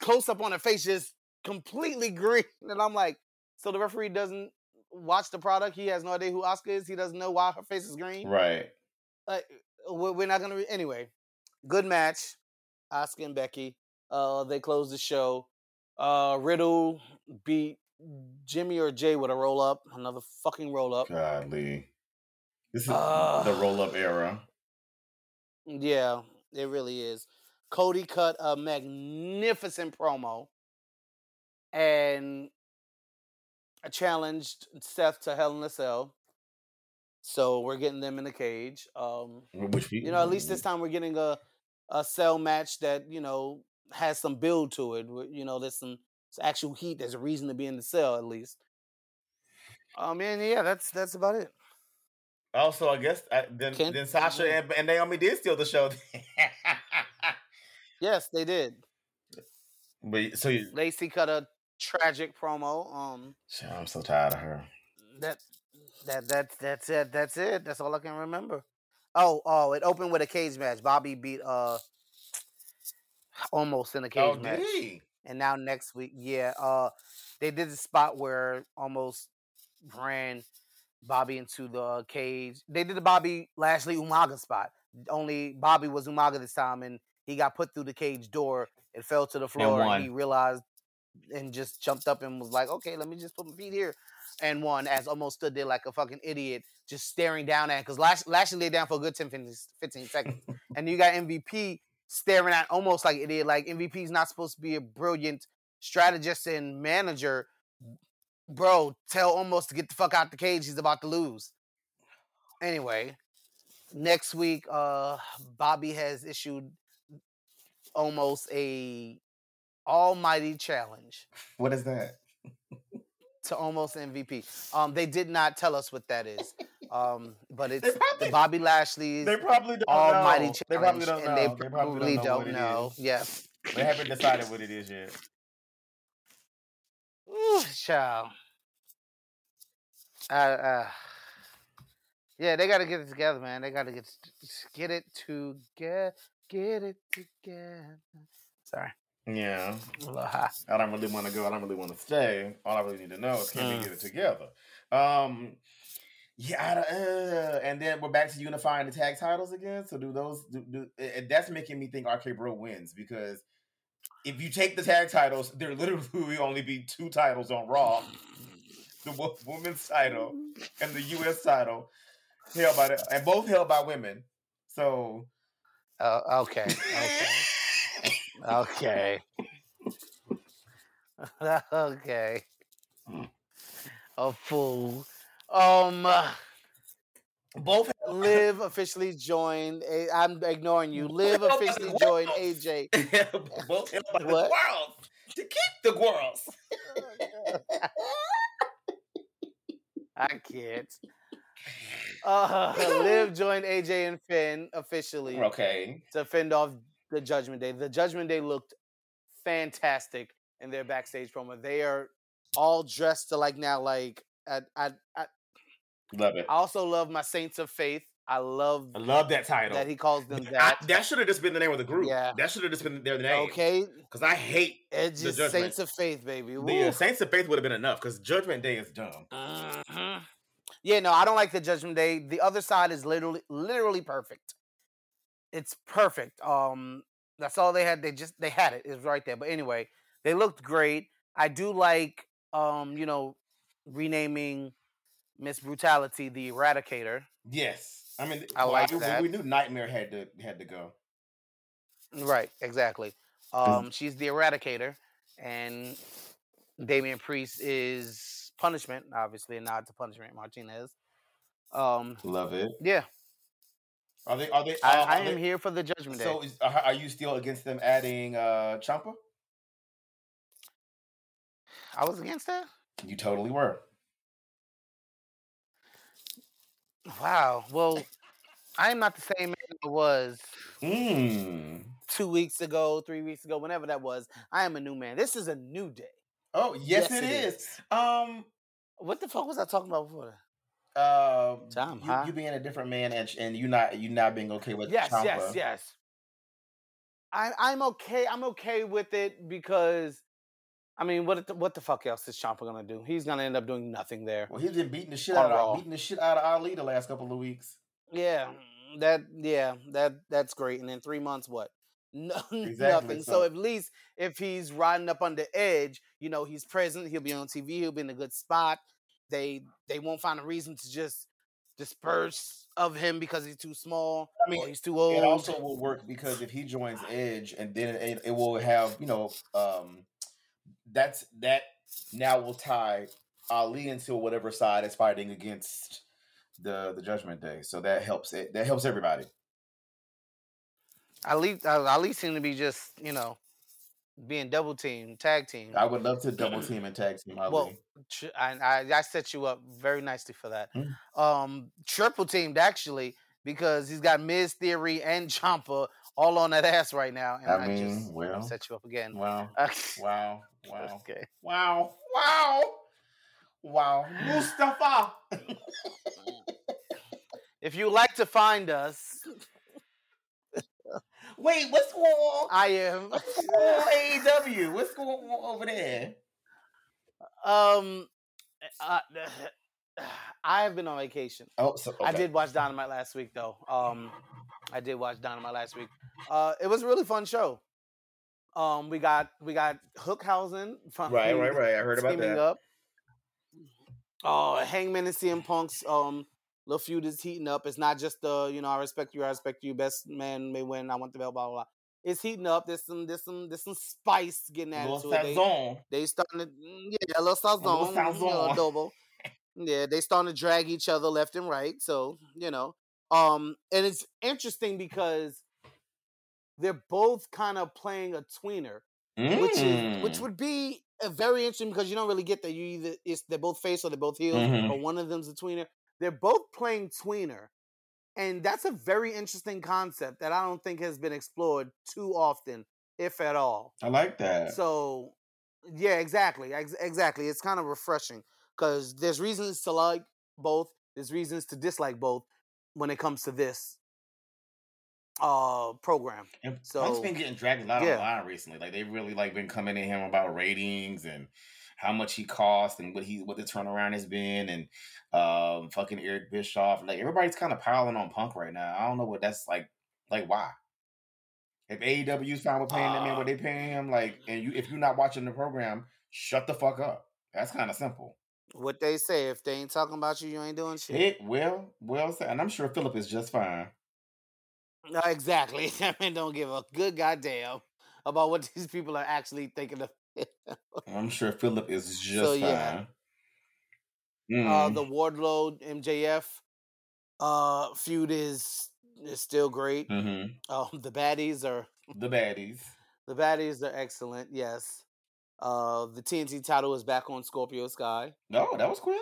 close up on her face, just completely green, and I'm like, so the referee doesn't watch the product. He has no idea who Asuka is. He doesn't know why her face is green. Right. Like, we're we're not gonna re- anyway. Good match, Asuka and Becky. Uh, they closed the show. Uh, Riddle beat Jimmy or Jey with a roll up, another fucking roll up. Godly. This is the Uh, roll up era. Yeah, it really is. Cody cut a magnificent promo and challenged Seth to Hell in a Cell. So we're getting them in the cage. Um, Which we, you know, at least this time we're getting a a cell match that you know has some build to it. You know, there's some, actual heat. There's a reason to be in the cell at least. Um, and yeah, that's that's about it. Also, I guess I, then Ken- then Sasha yeah. and, and Naomi did steal the show. Yes, they did. but so you, Lacey cut a tragic promo. Um, I'm so tired of her. that that that that's it. That's it. That's all I can remember. Oh, oh, it opened with a cage match. Bobby beat uh Omos in a cage Oh, match. did he? And now next week, yeah, uh they did the spot where Omos ran Bobby into the uh, cage. They did the Bobby Lashley Umaga spot. Only Bobby was Umaga this time and he got put through the cage door. It fell to the floor and, won. he realized and just jumped up and was like, "Okay, let me just put my feet here." And won as Omos stood there like a fucking idiot, just staring down at because Lash- Lashley laid down for a good 10, 15 15 seconds. and you got MVP staring at Omos like an idiot. Like MVP is not supposed to be a brilliant strategist and manager. Bro, tell Omos to get the fuck out the cage. He's about to lose. Anyway, next week, uh, Bobby has issued Omos a almighty challenge What is that? to Omos MVP. Um, they did not tell us what that is. Um, but it's probably- the Bobby Lashley's They probably don't almighty know. challenge, They probably don't and know. they They probably, probably don't know don't know. is. Yeah. They haven't decided what it is yet. Ooh, child. Uh, uh, yeah, they got to get it together, man. They got to get get it together. Get it together. Sorry, Yeah. a little high. I don't really want to go. I don't really want to stay. All I really need to know is can Mm. we get it together? Um, yeah, uh, and then we're back to unifying the tag titles again. So do those? Do, do and that's making me think RK Bro wins because if you take the tag titles, there literally only be two titles on Raw: the women's title and the U.S. title, held by the, and both held by women. So Uh, okay. Okay. okay. okay. A fool. Um, uh, both Liv officially joined. I'm ignoring you. Liv Both held by officially joined. AJ. both held by the world to keep the girls. I can't. Uh, Liv joined AJ and Finn officially Okay. to fend off the Judgment Day. The Judgment Day looked fantastic in their backstage promo. They are all dressed to like now. Like I, I, I, Love it. I also love my Saints of Faith. I love I love that title. that he calls them I- that. that should have just been the name of the group. Yeah. That should have just been their name. Okay, Because I hate it's just Saints of Faith, baby. the uh, Saints of Faith would have been enough because Judgment Day is dumb. Mhm. Yeah, no, I don't like the Judgment Day. The other side is literally, literally perfect. It's perfect. Um, that's all they had. They just they had it. It was right there. But anyway, they looked great. I do like, um, you know, renaming Miss Brutality the Eradicator. Yes. I mean, I well, like we, that. we knew Nightmare had to had to go. Right, exactly. Um, she's the Eradicator, and Damian Priest is Punishment. Obviously, a nod to Punishment Martinez. Um, Love it. yeah, Are they? Are they? I, uh, I are am they- here for the Judgment Day. So, are you still against them adding uh Ciampa? I was against that. You totally were. Wow. Well, I am not the same man I was Mm. two weeks ago, three weeks ago, whenever that was. I am a new man. This is a new day. Oh yes, Yes, it it is. Um. What the fuck was I talking about before? Uh, Time, you, huh? you being a different man and and you not you not being okay with Yes, Ciampa. yes, yes. I, I'm okay. I'm okay with it because, I mean, what the, what the fuck else is Ciampa gonna do? He's gonna end up doing nothing there. Well, he's been beating the shit out of beating the shit out of Ali the last couple of weeks. Yeah, that yeah, that that's great. And in three months, what? No, Exactly, nothing. So, so- at least if he's riding up on the edge, you know, he's present. He'll be on TV. He'll be in a good spot. They they won't find a reason to just disperse of him because he's too small. I mean, or he's too old. It also will work because if he joins Edge, and then it, it will have you know, um, that's that now will tie Ali into whatever side is fighting against the the Judgment Day. So that helps it. That helps everybody. Ali Ali seemed to be just you know being double team, tag team. I would love to double team and tag team Ali. Well, tr- I, I I set you up very nicely for that. Mm. Um, triple teamed actually because he's got Miz Theory and Ciampa all on that ass right now, and I I, mean, just well, set you up again. wow, wow, wow, Okay. wow, wow, wow, Mustafa. If you like to find us, Wait, what's going on? I am. What's going on AEW? What's going on over there? Um, uh, I have been on vacation. Oh, so okay. I did watch Dynamite last week though. Um, I did watch Dynamite last week. Uh, it was a really fun show. Um, we got we got Hookhausen from Right, right, right. I heard about that. up. Oh, Hangman and CM Punk's um little feud is heating up. It's not just the you know I respect you, I respect you. Best man may win. I want the belt. Blah blah. blah. It's heating up. There's some there's some there's some spice getting added Little to it. They, they starting to mm, yeah, a little sazon, a little you know, sazon. adobo. Yeah, they starting to drag each other left and right. So you know, um, and it's interesting because they're both kind of playing a tweener, which is which Mm. would be a very interesting because you don't really get that. You either it's they're both face or they're both heels, Mhm. or one of them's a tweener. They're both playing tweener, and that's a very interesting concept that I don't think has been explored too often, if at all. I like that. So, yeah, exactly, ex- exactly. It's kind of refreshing because there's reasons to like both. There's reasons to dislike both when it comes to this uh program. And so- Punk's been getting dragged a lot yeah. online recently. Like they've really like been coming at him about ratings and how much he cost and what he what the turnaround has been and um fucking Eric Bischoff. Like everybody's kind of piling on Punk right now. I don't know what that's like. Like why? If AEW's fine with paying that man Uh, what they paying him, like, and you if you're not watching the program, shut the fuck up. That's kind of simple. What they say, if they ain't talking about you, you ain't doing shit. It well, well said, and I'm sure Philip is just fine. No, exactly. That man don't give a good goddamn about what these people are actually thinking of. I'm sure Philip is just So, yeah. fine. uh, Mm. the Wardlow MJF uh, feud is is still great. hmm Um, the baddies are The baddies. the baddies are excellent. Yes. Uh, the TNT title is back on Scorpio Sky. No, that was quick.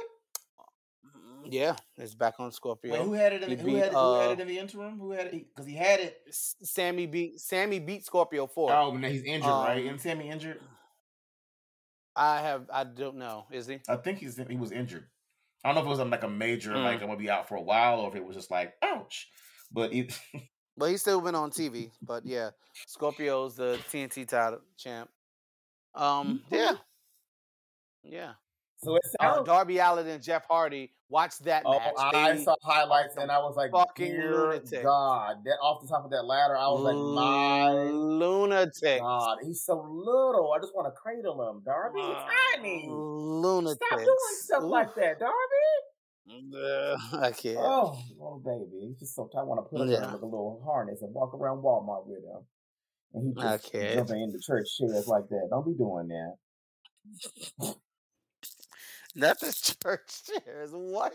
Yeah, it's back on Scorpio. Wait, who had it? In, He who, beat, had it who had uh, it in the interim? Who had it? Because he had it. Sammy beat Sammy beat Scorpio four. Oh, no, he's injured, right? Um, Isn't Sammy injured? I have I don't know. Is he? I think he's he was injured. I don't know if it was um, like a major, Mm. like I'm gonna be out for a while, or if it was just like, ouch. But it, But he's still been on TV. But yeah, Scorpio's the TNT title champ. Um, yeah, yeah. So it Uh, Darby Allin and Jeff Hardy. Watch that Oh, match. I They- saw highlights and I was like, fucking "Dear lunatic. God!" That off the top of that ladder, I was like, "My lunatic. God, he's so little. I just want to cradle him, Darby. He's tiny. Lunatic. Stop doing stuff like that, Darby." I can't. Oh, little baby, he's just so tight. I want to put him Yeah. in like a little harness and walk around Walmart with him. And he I just can't. jumping into church chairs like that. Don't be doing that. Not the church chairs. What?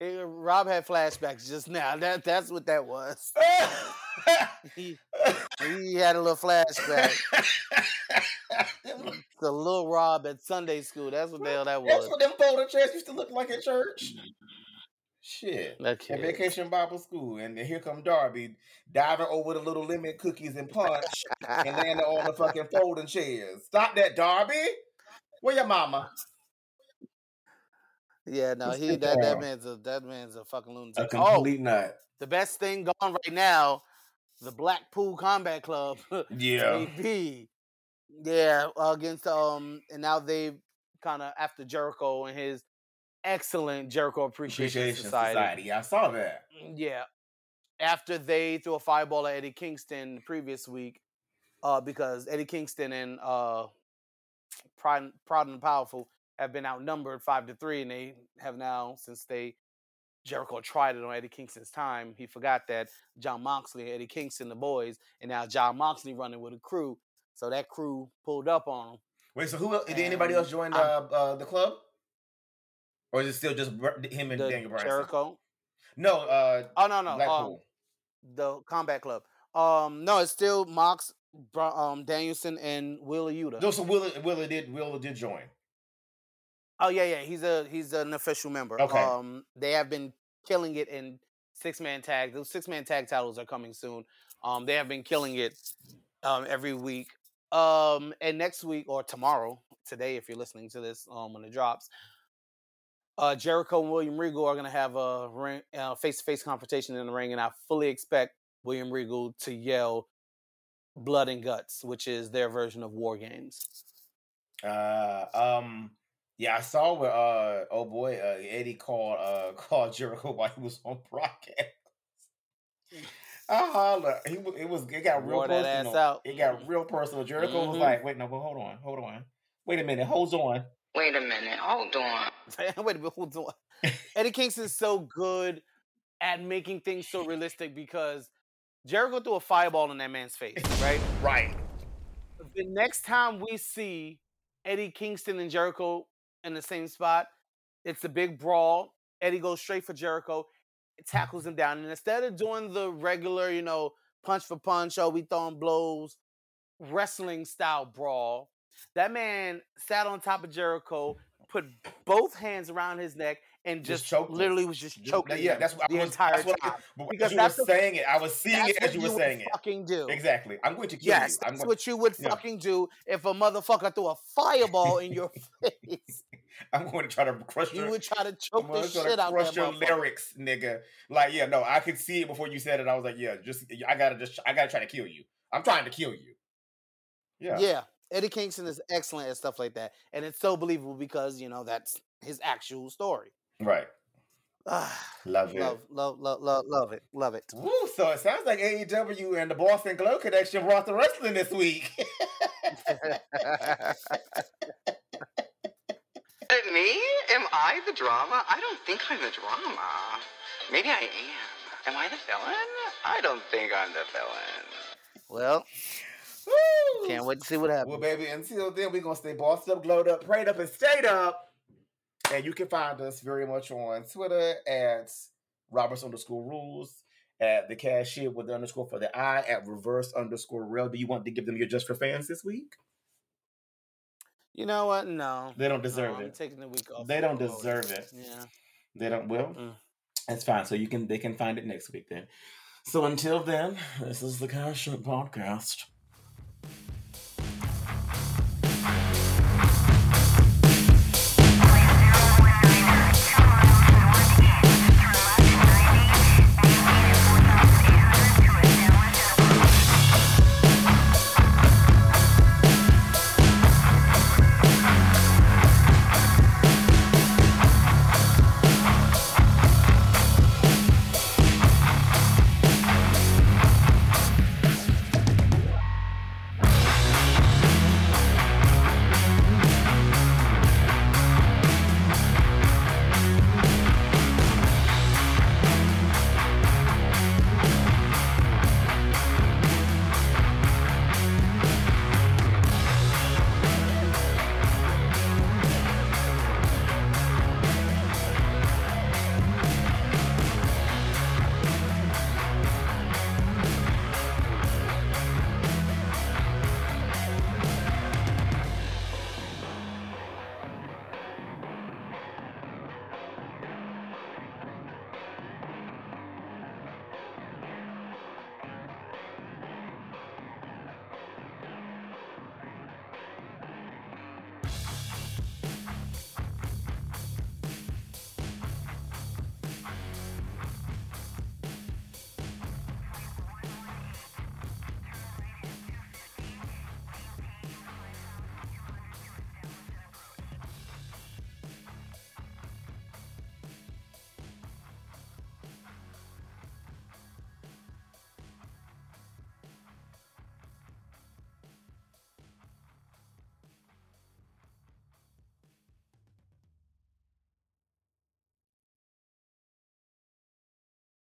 Rob had flashbacks just now. That that's what that was. He, he had a little flashback. The little Rob at Sunday school. That's what the hell that was. That's what them folding chairs used to look like at church. Shit. That At. Vacation Bible School, and then here come Darby diving over the little lemon cookies and punch, and landing on the fucking folding chairs. Stop that, Darby. Where your mama? Yeah, no, he that that man's a that man's a fucking A lunatic. Oh, nut. the best thing going right now, the Blackpool Combat Club. Yeah. Maybe. Yeah, against um, and now they kind of after Jericho and his excellent Jericho Appreciation, Appreciation Society. Society. I saw that. Yeah, after they threw a fireball at Eddie Kingston the previous week, uh, because Eddie Kingston and uh, Proud, Proud and Powerful have been outnumbered five to three, and they have now since they Jericho tried it on Eddie Kingston's time. He forgot that Jon Moxley, Eddie Kingston, the boys, and now Jon Moxley running with a crew. So that crew pulled up on him. Wait, so who did anybody else join uh, uh, the club? Or is it still just him and Daniel Bryan? Jericho. No, uh, Oh no no. Um, the Combat Club. Um, no, it's still Mox, um, Danielson, and Wheeler Yuta. no, so Wheeler, Wheeler did Wheeler did join. Oh yeah, yeah. He's a he's an official member. Okay. Um, they have been killing it in six man tag. Those six man tag titles are coming soon. Um, they have been killing it um every week. Um, and next week or tomorrow, today, if you're listening to this, um, when it drops, uh, Jericho and William Regal are gonna have a ring, uh, face-to-face confrontation in the ring, and I fully expect William Regal to yell "Blood and Guts," which is their version of War Games. Uh, um, yeah, I saw where uh, oh boy, uh, Eddie called uh called Jericho while he was on broadcast. I holla. He it was it got real Wore that ass personal. out. It got real personal. Jericho was Mhm. like, "Wait, no, but hold on, hold on, wait a minute, hold on." Wait a minute, hold on. Wait a minute, hold on. Eddie Kingston's so good at making things so realistic because Jericho threw a fireball in that man's face, right? Right. the next time we see Eddie Kingston and Jericho in the same spot, it's a big brawl. Eddie goes straight for Jericho, tackles him down, and instead of doing the regular, you know, punch for punch, oh, we throwing blows, wrestling style brawl, that man sat on top of Jericho, put both hands around his neck, and Just just, choked literally was just choking yeah, that's what the I was, entire that's what, time. But Because you were what- saying it, I was seeing it as you you were saying it. fucking do. Exactly. I'm going to kill Yes, you. I'm that's going, what you would yeah. fucking do if a motherfucker threw a fireball in your face. I'm going to try to crush You your. would try to choke the shit out crush your lyrics, nigga. Like, yeah, no, I could see it before you said it. I was like, yeah, just I gotta just I gotta try to kill you. I'm trying to kill you. Yeah. Yeah. Eddie Kingston is excellent at stuff like that, and it's so believable because you know that's his actual story. Right. Ah, Love it. love, love, love, love, love it, love it. Woo, so it sounds like AEW and the Boss 'n' Glow connection brought the wrestling this week. It me? Am I the drama? I don't think I'm the drama. Maybe I am. Am I the villain? I don't think I'm the villain. well, Woo! can't wait to see what happens. Well, baby, until then, we're going to stay bossed up, glowed up, prayed up, and stayed up. And you can find us very much on Twitter at Roberts underscore rules, at the cashier with the underscore for the I, at reverse underscore rell. Do you want to give them your just for fans this week? You know what? No, They don't no, deserve I'm it. taking the week off. They don't the deserve it. Yeah. They don't. Well, Mm. that's fine. So you can they can find it next week then. So until then, this is the Cash Podcast.